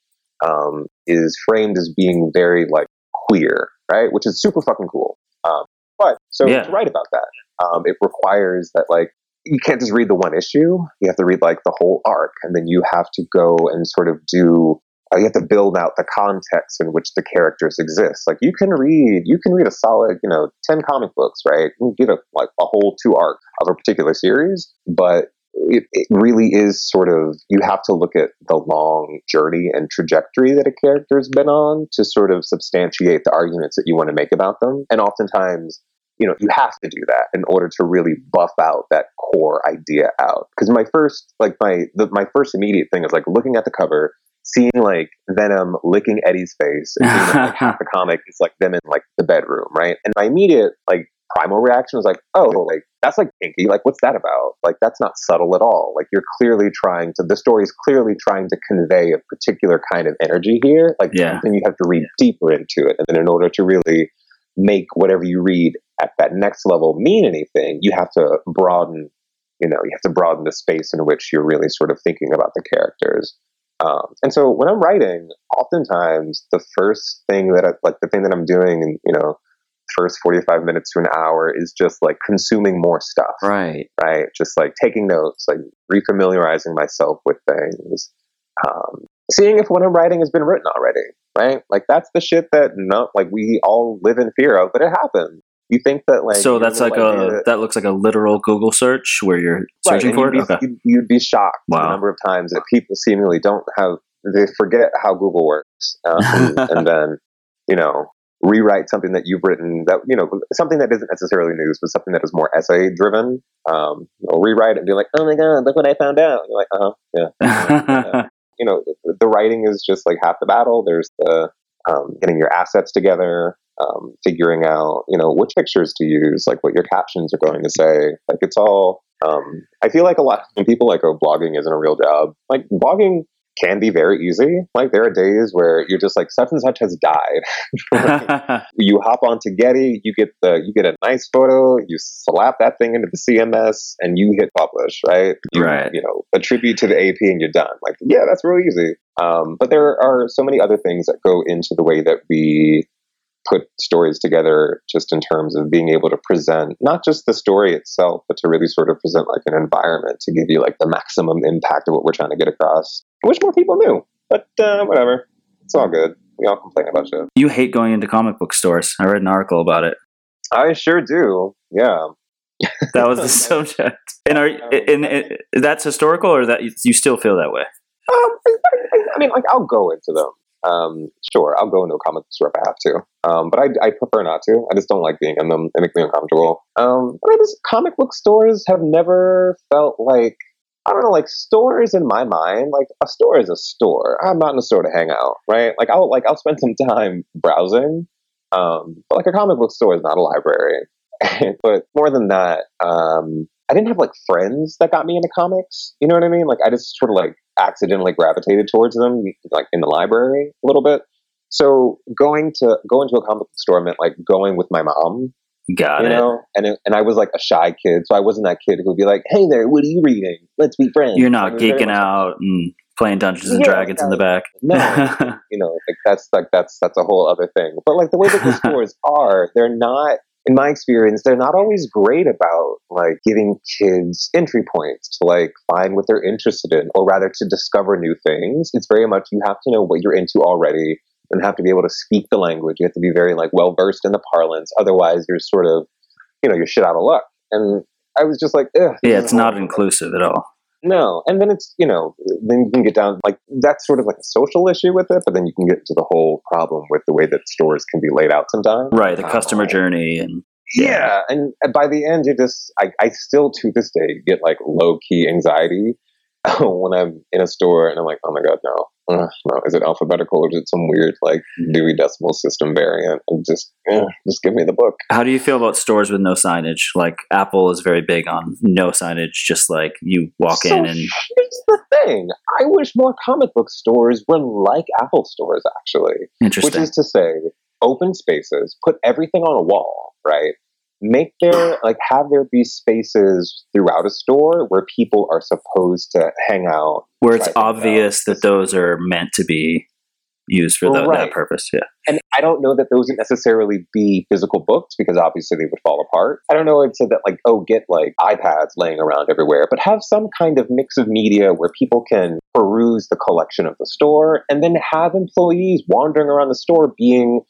um, is framed as being very like queer, right? Which is super fucking cool. Um, but so yeah. to write about that, um, it requires that like you can't just read the one issue. You have to read like the whole arc, and then you have to go and sort of do. Uh, you have to build out the context in which the characters exist. Like you can read, you can read a solid, you know, ten comic books, right? You get a like a whole two arc of a particular series, but it, it, really is sort of you have to look at the long journey and trajectory that a character's been on to sort of substantiate the arguments that you want to make about them. And oftentimes you know, you have to do that in order to really buff out that core idea out. Because my first, like my, the, my first immediate thing is like looking at the cover, seeing like Venom licking Eddie's face, and seeing like (laughs) half the comic is like them in like the bedroom, right? And my immediate like primal reaction was like, oh, like that's like kinky. Like, what's that about? Like, that's not subtle at all. Like, you're clearly trying to. The story is clearly trying to convey a particular kind of energy here. Like, yeah. then you have to read deeper into it, and then in order to really make whatever you read at that next level mean anything, you have to broaden, you know, you have to broaden the space in which you're really sort of thinking about the characters. Um, and so when I'm writing, oftentimes the first thing that I, like the thing that I'm doing in, you know, first 45 minutes to an hour is just like consuming more stuff. Right. Right. Just like taking notes, like refamiliarizing myself with things. Um, seeing if what I'm writing has been written already, right? Like that's the shit that not like we all live in fear of, but it happens. You think that like so that's like a that looks like a literal Google search where you're searching right, for it. Be, okay. you'd, you'd, be shocked wow. the number of times that people seemingly don't have they forget how Google works, um, (laughs) and then you know rewrite something that you've written that you know something that isn't necessarily news, but something that is more essay driven. Um, will rewrite it and be like, "Oh my god, look what I found out!" And you're like, "Uh huh, yeah." (laughs) you know, the writing is just like half the battle. There's the um, getting your assets together, um, figuring out, you know, which pictures to use, like what your captions are going to say. Like it's all. Um, I feel like a lot when people like, oh, blogging isn't a real job. Like blogging can be very easy. Like there are days where you're just like such and such has died. (laughs) (laughs) you hop onto Getty, you get the you get a nice photo, you slap that thing into the CMS, and you hit publish. Right. You, right. You know, attribute to the AP, and you're done. Like yeah, that's real easy. Um, but there are so many other things that go into the way that we put stories together just in terms of being able to present not just the story itself but to really sort of present like an environment to give you like the maximum impact of what we're trying to get across I wish more people knew, but uh, whatever. It's all good. We all complain about shit. You hate going into comic book stores. I read an article about it. I sure do. Yeah. (laughs) that was the (laughs) subject. And are and, and, that's historical, or that you still feel that way? Um, I mean, like I'll go into them. Um, sure, I'll go into a comic store if I have to. Um, but I, I prefer not to. I just don't like being in them. It makes me uncomfortable. Um, I mean, just comic book stores have never felt like I don't know, like stores in my mind, like a store is a store. I'm not in a store to hang out, right? Like I'll like I'll spend some time browsing, um, but like a comic book store is not a library. (laughs) but more than that, um, I didn't have like friends that got me into comics. You know what I mean? Like I just sort of like accidentally gravitated towards them, like in the library a little bit. So going to going to a comic book store meant like going with my mom Got you it. Know? And it, and I was like a shy kid, so I wasn't that kid who would be like, "Hey there, what are you reading? Let's be friends." You're not geeking out and playing Dungeons and yeah, Dragons in the back. No, (laughs) you know, like that's like that's that's a whole other thing. But like the way that the (laughs) stores are, they're not. In my experience, they're not always great about like giving kids entry points to like find what they're interested in, or rather to discover new things. It's very much you have to know what you're into already and have to be able to speak the language. You have to be very like well versed in the parlance. Otherwise, you're sort of, you know, you're shit out of luck. And I was just like, Ugh, yeah, it's not inclusive at all. No, and then it's you know then you can get down like that's sort of like a social issue with it, but then you can get to the whole problem with the way that stores can be laid out sometimes. Right, the customer um, journey and yeah. yeah, and by the end, you just I, I still to this day get like low key anxiety (laughs) when I'm in a store and I'm like, oh my god, no, uh, no, is it alphabetical or is it some weird like Dewey Decimal System variant? And just, uh, just give me the book. How do you feel about stores with no signage? Like Apple is very big on no signage, just like you walk so in and. Here's the thing: I wish more comic book stores were like Apple stores, actually. Interesting. Which is to say, open spaces, put everything on a wall, right? Make there like have there be spaces throughout a store where people are supposed to hang out? Where it's uh, obvious that those are meant to be used for the, right. that purpose yeah. And i don't know that those would necessarily be physical books because obviously they would fall apart. I don't know i'd say that like oh get like ipads laying around everywhere but have some kind of mix of media where people can peruse the collection of the store and then have employees wandering around the store being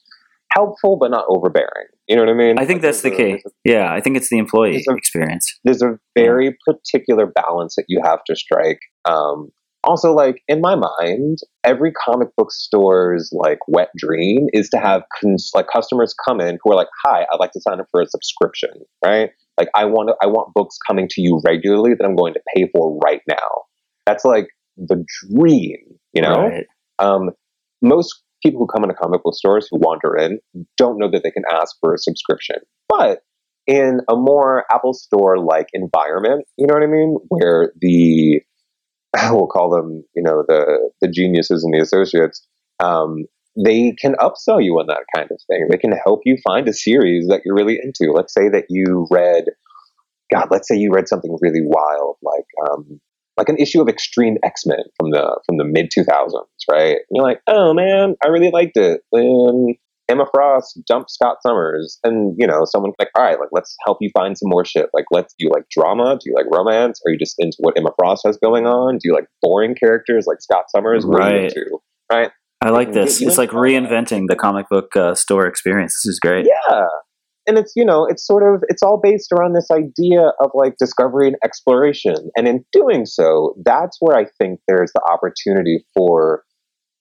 helpful but not overbearing. You know what I mean? I think that's the key. yeah, I think it's the employee there's a, experience. There's a very yeah. particular balance that you have to strike. Um, also, like in my mind, every comic book store's like wet dream is to have cons- like customers come in who are like, "Hi, I'd like to sign up for a subscription." Right? Like, I want to, I want books coming to you regularly that I'm going to pay for right now. That's like the dream, you know. Right. Um, most people who come into comic book stores who wander in don't know that they can ask for a subscription. But in a more Apple Store like environment, you know what I mean, where the (laughs) we'll call them, you know, the the geniuses and the associates, um, they can upsell you on that kind of thing. They can help you find a series that you're really into. Let's say that you read, God, let's say you read something really wild, like um, like an issue of Extreme X Men from the from the mid two thousands, right? And you're like, oh man, I really liked it. When Emma Frost dumped Scott Summers, and you know, someone's like, all right, like let's help you find some more shit. Like, let's do you like drama? Do you like romance? Are you just into what Emma Frost has going on? Do you like boring characters like Scott Summers? Right. Into, right. I like this. It's like reinventing the comic book uh, store experience. This is great. Yeah, and it's you know it's sort of it's all based around this idea of like discovery and exploration. And in doing so that's where i think there's the opportunity for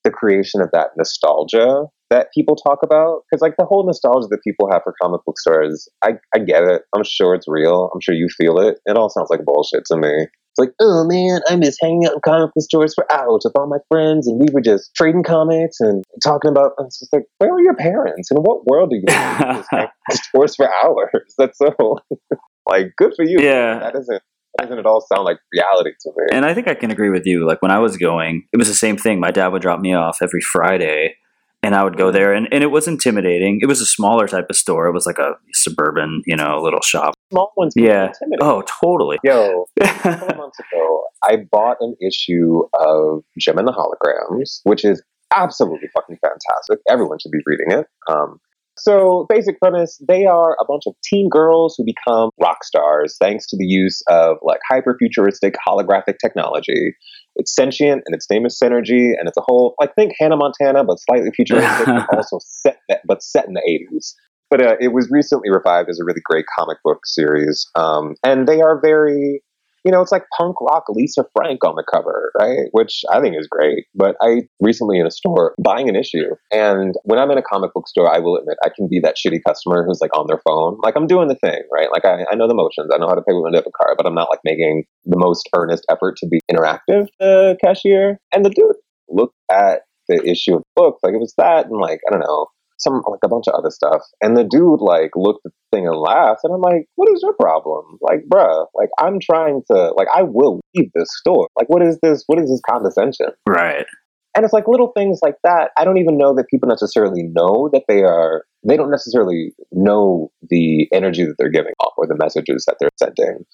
the creation of that nostalgia that people talk about. Because like the whole nostalgia that people have for comic book stores I, I get it. I'm sure it's real. I'm sure you feel it. It all sounds like bullshit to me like, oh man, I miss hanging out in comic book stores for hours with all my friends, and we were just trading comics and talking about. It's just like, where were your parents? In what world do you just hang (laughs) stores for hours? (laughs) That's so (laughs) like good for you. Yeah, that doesn't doesn't at all sound like reality to me. And I think I can agree with you. Like when I was going, it was the same thing. My dad would drop me off every Friday and I would go mm-hmm. there, and, and it was intimidating. It was a smaller type of store. It was like a suburban, you know, little shop. Small ones, yeah. Oh, totally. Yo, (laughs) a couple months ago, I bought an issue of Jem and the Holograms, which is absolutely fucking fantastic. Everyone should be reading it. Um, so, basic premise they are a bunch of teen girls who become rock stars thanks to the use of like hyper futuristic holographic technology. It's sentient and its name is Synergy, and it's a whole like think Hannah Montana, but slightly (laughs) futuristic, but also set but set in the 80s. But uh, it was recently revived as a really great comic book series, um, and they are very you know, it's like punk rock Lisa Frank on the cover, right? Which I think is great. But I recently in a store buying an issue, and when I'm in a comic book store, I will admit I can be that shitty customer who's like on their phone. Like I'm doing the thing, right? Like I, I know the motions, I know how to pay with my debit card, but I'm not like making the most earnest effort to be interactive. The cashier and the dude looked at the issue of the book like it was that, and like I don't know some like a bunch of other stuff. And the dude like looked at the thing and laughed, and I'm like, "What is your problem? Like, bruh, like I'm trying to like I will leave this store. Like, what is this? What is this condescension? Right. And it's like little things like that. I don't even know that people necessarily know that they are. They don't necessarily know the energy that they're giving off or the messages that they're sending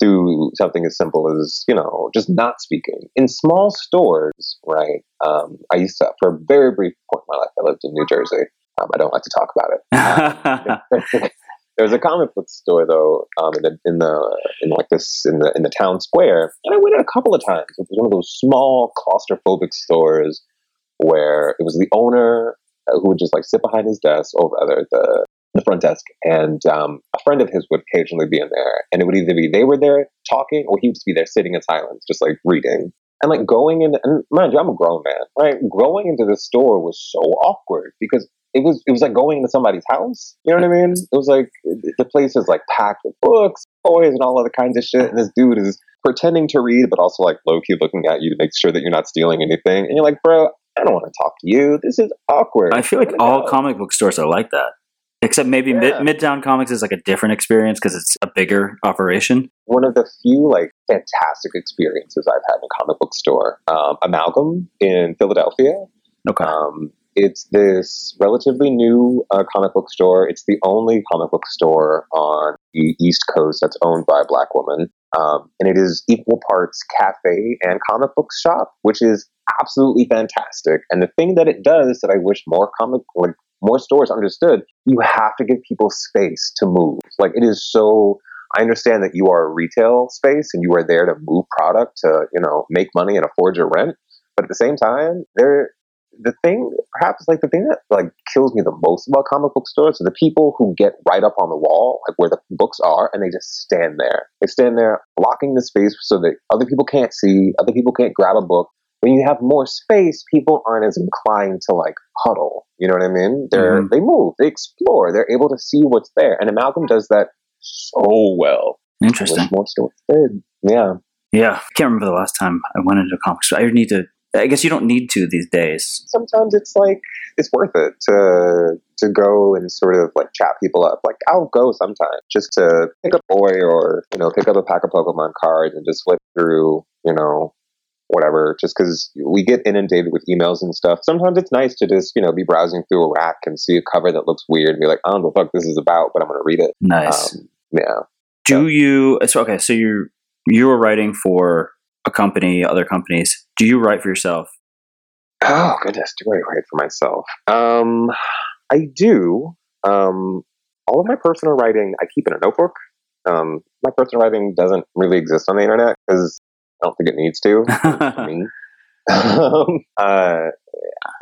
through something as simple as you know just not speaking in small stores right um, i used to for a very brief point in my life i lived in new jersey um, I don't like to talk about it. (laughs) (laughs) There's a comic book store though um, in the in the in like this in the in the town square, and I went in a couple of times. It was one of those small claustrophobic stores where it was the owner uh, who would just like sit behind his desk, or rather the the front desk, and um, a friend of his would occasionally be in there, and it would either be they were there talking, or he would just be there sitting in silence, just like reading. And like going in, and mind you, I'm a grown man, right? Going into the store was so awkward because it was it was like going into somebody's house. You know what I mean? It was like the place is like packed with books, toys, and all other kinds of shit. And this dude is pretending to read, but also like low key looking at you to make sure that you're not stealing anything. And you're like, bro, I don't want to talk to you. This is awkward. I feel like all go. comic book stores are like that. Except maybe yeah. Mid- Midtown Comics is like a different experience because it's a bigger operation. One of the few like fantastic experiences I've had in a comic book store, um, Amalgam in Philadelphia. Okay. Um, it's this relatively new uh, comic book store. It's the only comic book store on the East Coast that's owned by a black woman. Um, and it is equal parts cafe and comic book shop, which is absolutely fantastic. And the thing that it does that I wish more comic like more stores understood, you have to give people space to move. Like it is so I understand that you are a retail space and you are there to move product to, you know, make money and afford your rent. But at the same time, there the thing, perhaps like the thing that like kills me the most about comic book stores are the people who get right up on the wall, like where the books are, and they just stand there. They stand there blocking the space so that other people can't see, other people can't grab a book. When you have more space, people aren't as inclined to like huddle. You know what I mean? They're mm-hmm. they move, they explore, they're able to see what's there. And Amalgam does that so well. Interesting. More stores did. Yeah. Yeah. I can't remember the last time I went into a comic store. I need to I guess you don't need to these days. Sometimes it's like it's worth it to to go and sort of like chat people up. Like I'll go sometimes just to pick up a boy or you know pick up a pack of Pokemon cards and just flip through you know whatever. Just because we get inundated with emails and stuff. Sometimes it's nice to just you know be browsing through a rack and see a cover that looks weird and be like, I don't know what the fuck this is about, but I'm going to read it. Nice. Um, yeah. Do you? So okay. So you you were writing for a company, other companies. Do you write for yourself? Oh goodness, do I write for myself? Um, I do. Um, all of my personal writing I keep in a notebook. Um, my personal writing doesn't really exist on the internet because I don't think it needs to. (laughs) me. um, uh,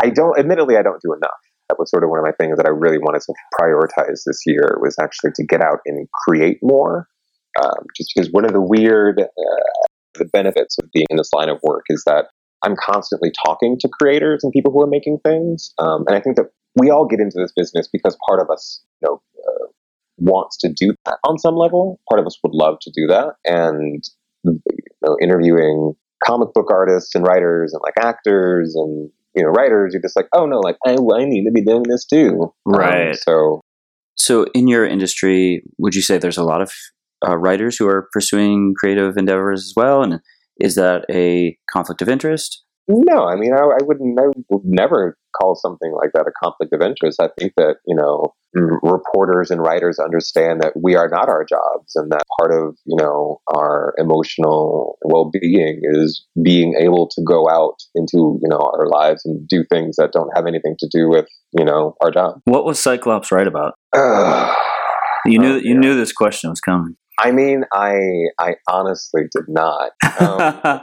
I don't. Admittedly, I don't do enough. That was sort of one of my things that I really wanted to prioritize this year was actually to get out and create more. Um, just because one of the weird uh, the benefits of being in this line of work is that I'm constantly talking to creators and people who are making things. Um, and I think that we all get into this business because part of us, you know, uh, wants to do that on some level. Part of us would love to do that. And, you know, interviewing comic book artists and writers and like actors and, you know, writers, you're just like, oh no, like, I, I need to be doing this too. Um, right. Um, so, so in your industry, would you say there's a lot of uh, writers who are pursuing creative endeavors as well? And is that a conflict of interest? No, I mean, I, I would, I would never call something like that a conflict of interest. I think that, you know, reporters and writers understand that we are not our jobs and that part of, you know, our emotional well-being is being able to go out into, you know, our lives and do things that don't have anything to do with, you know, our job. What was Cyclops right about? Uh, (sighs) you knew, oh, you yeah. knew this question was coming. I mean, I I honestly did not. Um,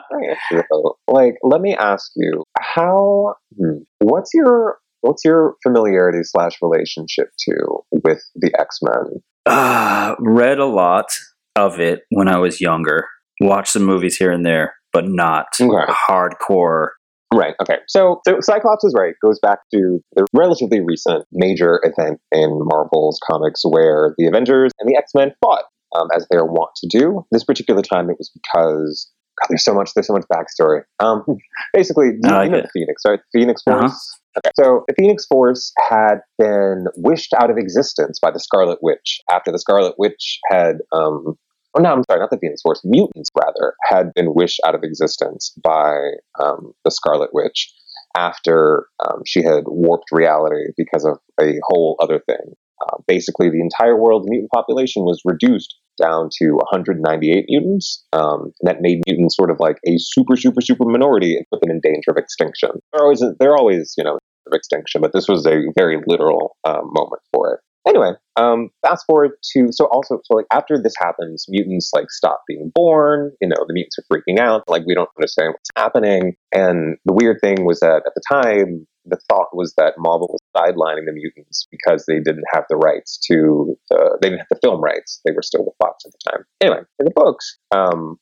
(laughs) like, let me ask you, how? Hmm, what's your what's your familiarity slash relationship to with the X Men? Uh, read a lot of it when I was younger. Watched some movies here and there, but not okay. hardcore. Right. Okay. So, so Cyclops is right. Goes back to the relatively recent major event in Marvel's comics where the Avengers and the X Men fought um, as they're wont to do. This particular time, it was because God, there's so much. There's so much backstory. Um, (laughs) basically, you, like you know the Phoenix, right? Phoenix uh-huh. Force. Uh-huh. Okay. So the Phoenix Force had been wished out of existence by the Scarlet Witch after the Scarlet Witch had. Um, oh no, I'm sorry, not the Phoenix Force. Mutants rather had been wished out of existence by um, the Scarlet Witch after um, she had warped reality because of a whole other thing. Uh, basically, the entire world's mutant population was reduced down to 198 mutants. Um, that made mutants sort of like a super, super, super minority and put them in danger of extinction. They're always, they're always, you know, of extinction, but this was a very literal um, moment for it. Anyway, um, fast forward to so also so like after this happens, mutants like stop being born. You know, the mutants are freaking out. Like we don't understand what's happening. And the weird thing was that at the time, the thought was that Marvel was sidelining the mutants because they didn't have the rights to the, they didn't have the film rights. They were still with Fox at the time. Anyway, in the books, um,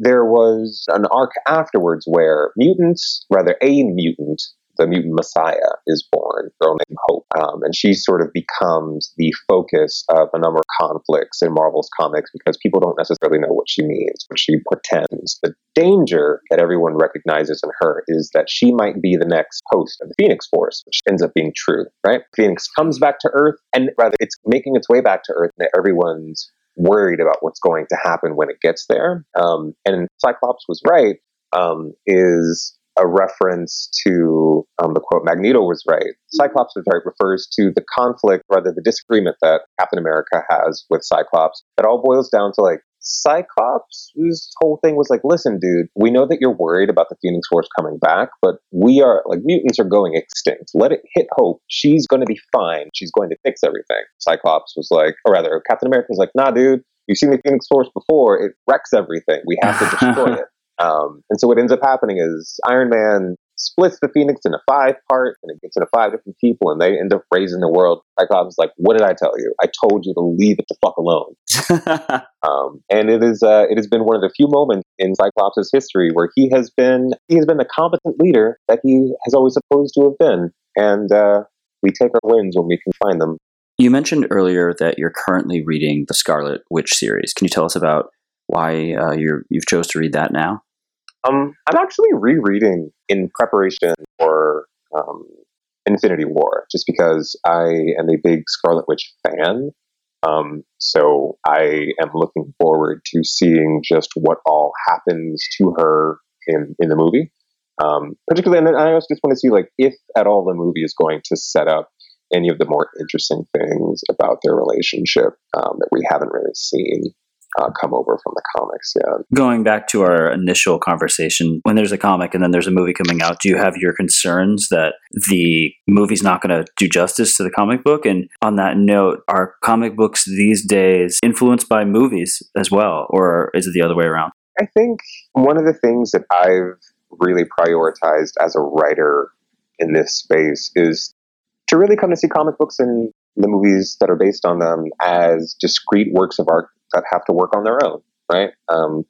there was an arc afterwards where mutants, rather a mutant, the mutant messiah is born, girl named Hope. Um, and she sort of becomes the focus of a number of conflicts in Marvel's comics because people don't necessarily know what she means, what she pretends. The danger that everyone recognizes in her is that she might be the next host of the Phoenix Force, which ends up being true, right? Phoenix comes back to Earth, and rather, it's making its way back to Earth, and everyone's worried about what's going to happen when it gets there. Um, and Cyclops was right, um, is a reference to um, the quote, Magneto was right. Cyclops was right refers to the conflict, rather the disagreement that Captain America has with Cyclops. That all boils down to like Cyclops' whose whole thing was like, listen, dude, we know that you're worried about the Phoenix Force coming back, but we are like mutants are going extinct. Let it hit Hope. She's going to be fine. She's going to fix everything. Cyclops was like, or rather, Captain America was like, nah, dude, you've seen the Phoenix Force before. It wrecks everything. We have to destroy (laughs) it. Um, and so what ends up happening is Iron Man splits the Phoenix into five parts, and it gets into five different people, and they end up raising the world. Cyclops is like, "What did I tell you? I told you to leave it the fuck alone." (laughs) um, and it is uh, it has been one of the few moments in Cyclops' history where he has been he has been the competent leader that he has always supposed to have been, and uh, we take our wins when we can find them. You mentioned earlier that you're currently reading the Scarlet Witch series. Can you tell us about why uh, you you've chose to read that now? Um, I'm actually rereading in preparation for um, Infinity War, just because I am a big Scarlet Witch fan. Um, so I am looking forward to seeing just what all happens to her in in the movie. Um, particularly, and I also just want to see like if at all the movie is going to set up any of the more interesting things about their relationship um, that we haven't really seen uh, come over from the comics. Yeah. Going back to our initial conversation, when there's a comic and then there's a movie coming out, do you have your concerns that the movie's not going to do justice to the comic book? And on that note, are comic books these days influenced by movies as well, or is it the other way around? I think one of the things that I've really prioritized as a writer in this space is to really come to see comic books and the movies that are based on them as discrete works of art that have to work on their own, right? Um,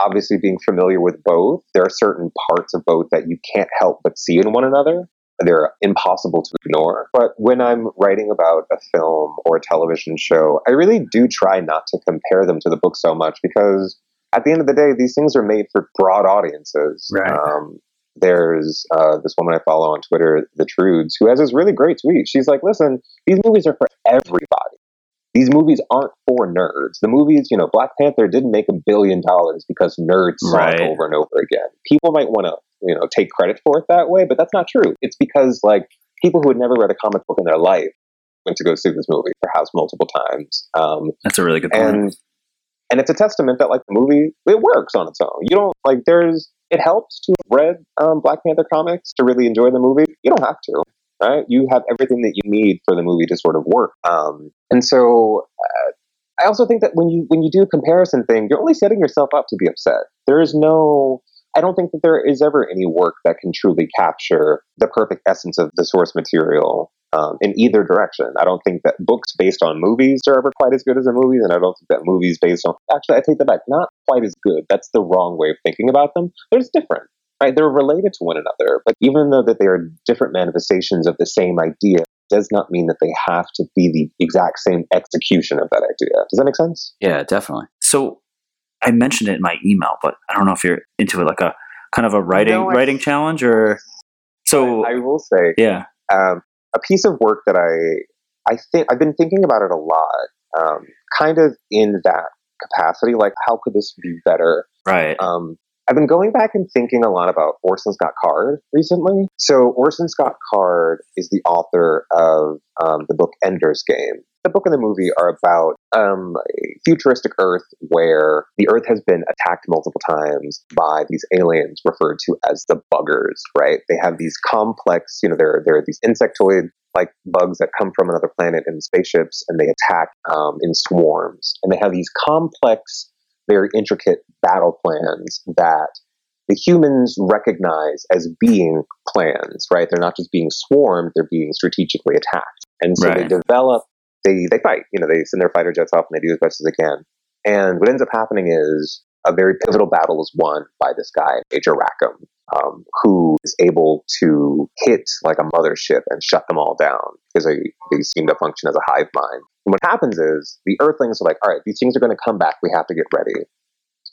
obviously, being familiar with both, there are certain parts of both that you can't help but see in one another. They're impossible to ignore. But when I'm writing about a film or a television show, I really do try not to compare them to the book so much because at the end of the day, these things are made for broad audiences. Right. Um, there's uh, this woman I follow on Twitter, the Trudes, who has this really great tweet. She's like, "Listen, these movies are for everybody these movies aren't for nerds. The movies, you know, Black Panther didn't make a billion dollars because nerds saw it over and over again. People might want to, you know, take credit for it that way, but that's not true. It's because like people who had never read a comic book in their life went to go see this movie perhaps multiple times. Um, that's a really good point. And and it's a testament that like the movie it works on its own. You don't like there's it helps to have read um, Black Panther comics to really enjoy the movie. You don't have to right? You have everything that you need for the movie to sort of work. Um, and so uh, I also think that when you when you do a comparison thing, you're only setting yourself up to be upset. There is no I don't think that there is ever any work that can truly capture the perfect essence of the source material um, in either direction. I don't think that books based on movies are ever quite as good as a movie, and I don't think that movies based on actually I take that back, not quite as good. That's the wrong way of thinking about them. There's different right? They're related to one another, but even though that they are different manifestations of the same idea, does not mean that they have to be the exact same execution of that idea. Does that make sense? Yeah, definitely. So I mentioned it in my email, but I don't know if you're into it, like a kind of a writing no, writing challenge, or so. I, I will say, yeah, um, a piece of work that I I think I've been thinking about it a lot, um, kind of in that capacity. Like, how could this be better? Right. Um, I've been going back and thinking a lot about Orson Scott Card recently. So, Orson Scott Card is the author of um, the book Ender's Game. The book and the movie are about um, a futuristic Earth where the Earth has been attacked multiple times by these aliens referred to as the buggers, right? They have these complex, you know, there, there are these insectoid like bugs that come from another planet in spaceships and they attack um, in swarms. And they have these complex very intricate battle plans that the humans recognize as being plans, right? They're not just being swarmed, they're being strategically attacked. And so Right. they develop, they, they fight, you know, they send their fighter jets off and they do as best as they can. And what ends up happening is a very pivotal battle is won by this guy, Mazer Rackham, um, who is able to hit like a mothership and shut them all down because they, they seem to function as a hive mind. And what happens is the Earthlings are like, all right, these things are going to come back. We have to get ready.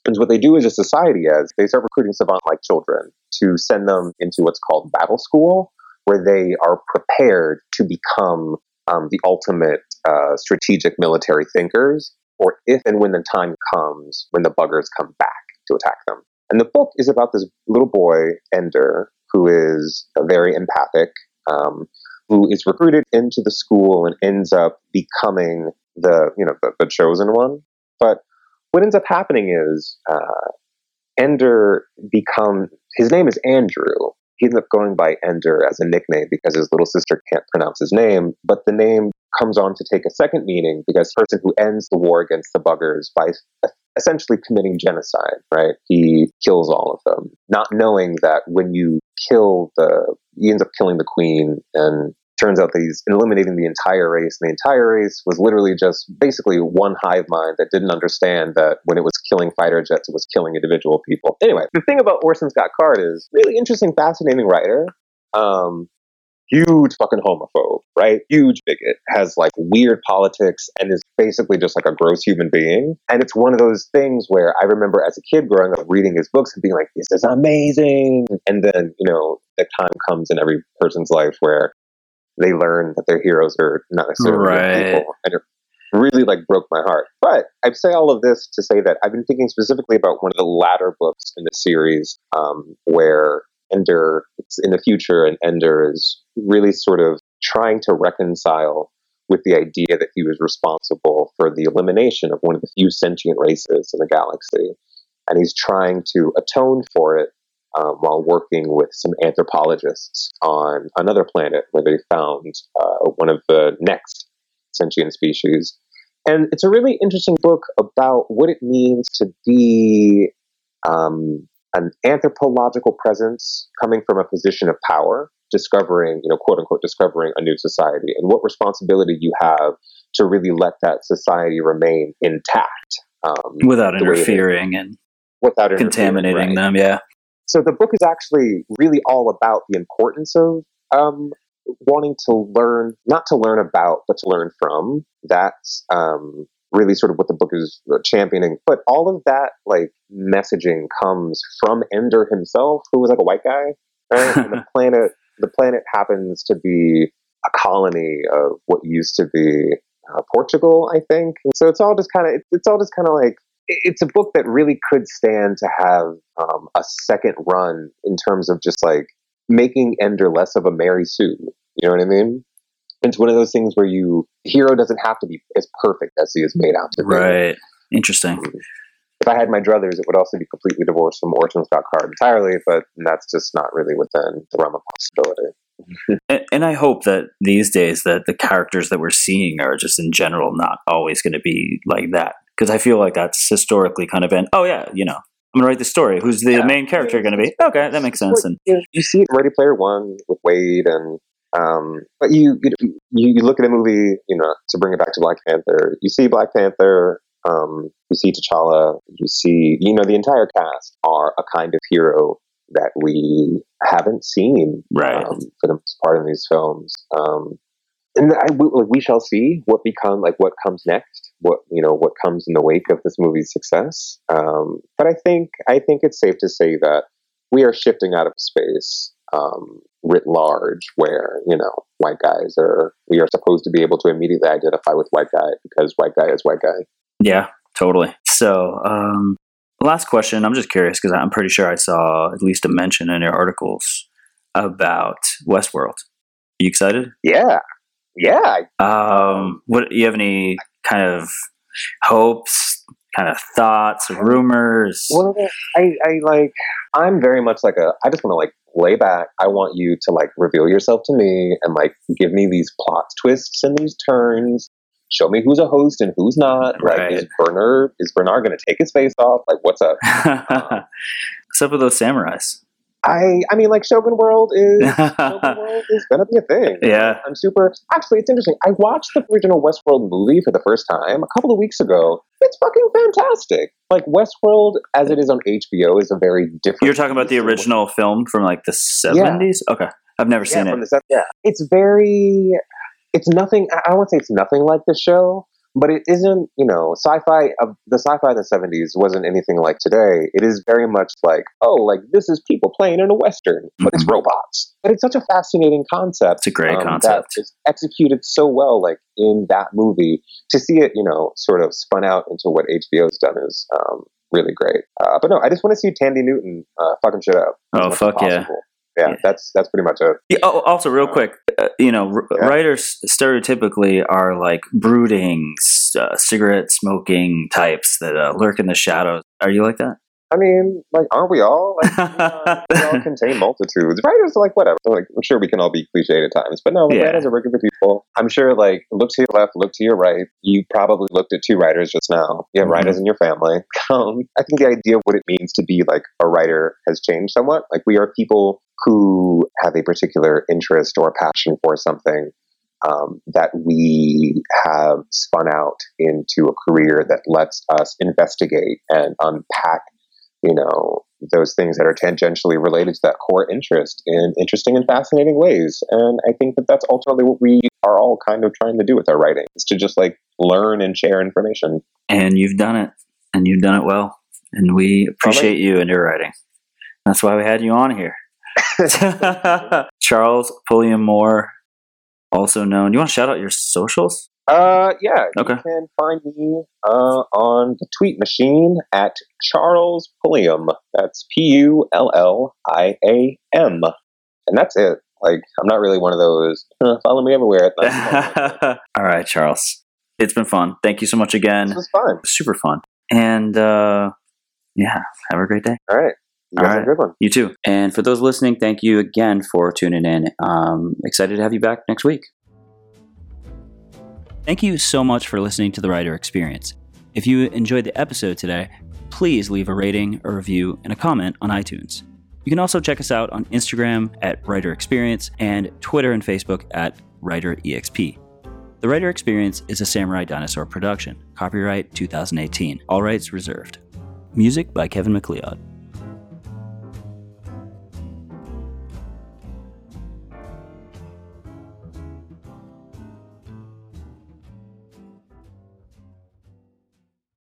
And what they do as a society is they start recruiting savant-like children to send them into what's called battle school, where they are prepared to become um, the ultimate uh, strategic military thinkers, or if and when the time comes when the buggers come back to attack them. And the book is about this little boy, Ender, who is very empathic, um, who is recruited into the school and ends up becoming the you know the, the chosen one. But what ends up happening is uh, Ender become his name is Andrew. He ends up going by Ender as a nickname because his little sister can't pronounce his name, but the name comes on to take a second meaning because person who ends the war against the buggers by essentially committing genocide, right? He kills all of them, not knowing that when you kill the, he ends up killing the queen and turns out that he's eliminating the entire race. And the entire race was literally just basically one hive mind that didn't understand that when it was killing fighter jets, it was killing individual people. Anyway, the thing about Orson Scott Card is really interesting, fascinating writer. Um, huge fucking homophobe, right? Huge bigot, has like weird politics and is basically just like a gross human being. And it's one of those things where I remember as a kid growing up reading his books and being like, this is amazing. And then, you know, the time comes in every person's life where they learn that their heroes are not necessarily Right. people. And it really like broke my heart. But I say all of this to say that I've been thinking specifically about one of the latter books in the series um, where Ender, it's in the future, and Ender is really sort of trying to reconcile with the idea that he was responsible for the elimination of one of the few sentient races in the galaxy. And he's trying to atone for it um, while working with some anthropologists on another planet where they found uh, one of the next sentient species. And it's a really interesting book about what it means to be um, an anthropological presence coming from a position of power, discovering, you know, quote unquote, discovering a new society, and what responsibility you have to really let that society remain intact um, without the way it is. interfering and without interfering, contaminating right? them. Yeah. so the book is actually really all about the importance of um, wanting to learn, not to learn about, but to learn from. That's um, really sort of what the book is championing. But all of that like messaging comes from Ender himself, who was like a white guy, right? and the (laughs) planet, the planet happens to be a colony of what used to be uh, Portugal, I think. And so it's all just kind of, it's all just kind of like it's a book that really could stand to have um, a second run in terms of just like making Ender less of a Mary Sue. You know what I mean? It's one of those things where you hero doesn't have to be as perfect as he is made out to be. Right. Interesting. If I had my druthers, it would also be completely divorced from Orson Scott Card entirely, but that's just not really within the realm of possibility. (laughs) And, and I hope that these days that the characters that we're seeing are just in general not always going to be like that. Because I feel like that's historically kind of been, oh yeah, you know, I'm going to write the story. Who's the Yeah. main character going to be? Okay, that makes sense. And you, you see it in Ready Player One with Wade, and um, but you, you you look at a movie, you know, to bring it back to Black Panther. You see Black Panther, um, you see T'Challa, you see, you know, the entire cast are a kind of hero that we haven't seen right. um, for the most part in these films. Um, and I, we, like, we shall see what become like what comes next. What you know, what comes in the wake of this movie's success. Um, but I think I think it's safe to say that we are shifting out of space um, writ large, where you know white guys are we are supposed to be able to immediately identify with white guy because white guy is white guy. Yeah, totally. So, um, last question. I'm just curious because I'm pretty sure I saw at least a mention in your articles about Westworld. Are you excited? Yeah, yeah. Um, what you have any kind of hopes, kind of thoughts, rumors? Well, I, I like. I'm very much like a. I just want to like lay back. I want you to like reveal yourself to me and like give me these plot twists and these turns. Show me who's a host and who's not. Like, Right. is Bernard is Bernard going to take his face off? Like, what's up? What's up with those samurais? I I mean, like Shogun World is (laughs) Shogun World is gonna be a thing. yeah. I'm super. Actually, it's interesting. I watched the original Westworld movie for the first time a couple of weeks ago. It's fucking fantastic. Like Westworld, as it is on HBO, is a very different. You're talking about the original film from like the 70s? Okay. I've never Yeah, seen it. the yeah, it's very. It's nothing. I I don't want to say it's nothing like the show, but it isn't. You know, sci-fi. Of the sci-fi in the '70s wasn't anything like today. It is very much like, oh, like this is people playing in a western, but it's robots. But it's such a fascinating concept. It's a great um, concept. That is executed so well, like in that movie. To see it, you know, sort of spun out into what HBO's done is um, really great. Uh, but no, I just want to see Thandie Newton uh, fucking shit up. Oh, fuck yeah. possible. Yeah, that's that's pretty much it. Yeah, oh, also, real quick, uh, you know, r- Yeah. writers stereotypically are like brooding, uh, cigarette smoking types that uh, lurk in the shadows. Are you like that? I mean, like, aren't we all? Like, we, uh, we all (laughs) contain multitudes. Writers are like, whatever. Like, I'm sure we can all be cliched at times, but no, Yeah. writers are regular people. I'm sure, like, look to your left, look to your right. You probably looked at two writers just now. You have Mhm. writers in your family. (laughs) Um, I think the idea of what it means to be like a writer has changed somewhat. Like, we are people who have a particular interest or passion for something. Um, that we have spun out into a career that lets us investigate and unpack you know those things that are tangentially related to that core interest in interesting and fascinating ways and i think that that's ultimately what we are all kind of trying to do with our writing is to just like learn and share information and you've done it, and you've done it well. And we appreciate you and your writing. That's why we had you on here. (laughs) Charles Pulliam Moore, also known. You want to shout out your socials? uh yeah Okay. you can find me uh on the tweet machine at charles pulliam that's p-u-l-l-i-a-m and that's it like i'm not really one of those "Huh, follow me everywhere (laughs) All right, Charles. It's been fun. Thank you so much again. this was fun Super fun. And uh, yeah, have a great day. all right you All guys have a good one You too. And for those listening, thank you again for tuning in. Um, excited to have you back next week. Thank you so much for listening to the Writer Experience. If you enjoyed the episode today, please leave a rating, a review, and a comment on iTunes. You can also check us out on Instagram at Writer Experience and Twitter and Facebook at Writer EXP. The Writer Experience is a Samurai Dinosaur production. Copyright 2018. All rights reserved. Music by Kevin MacLeod.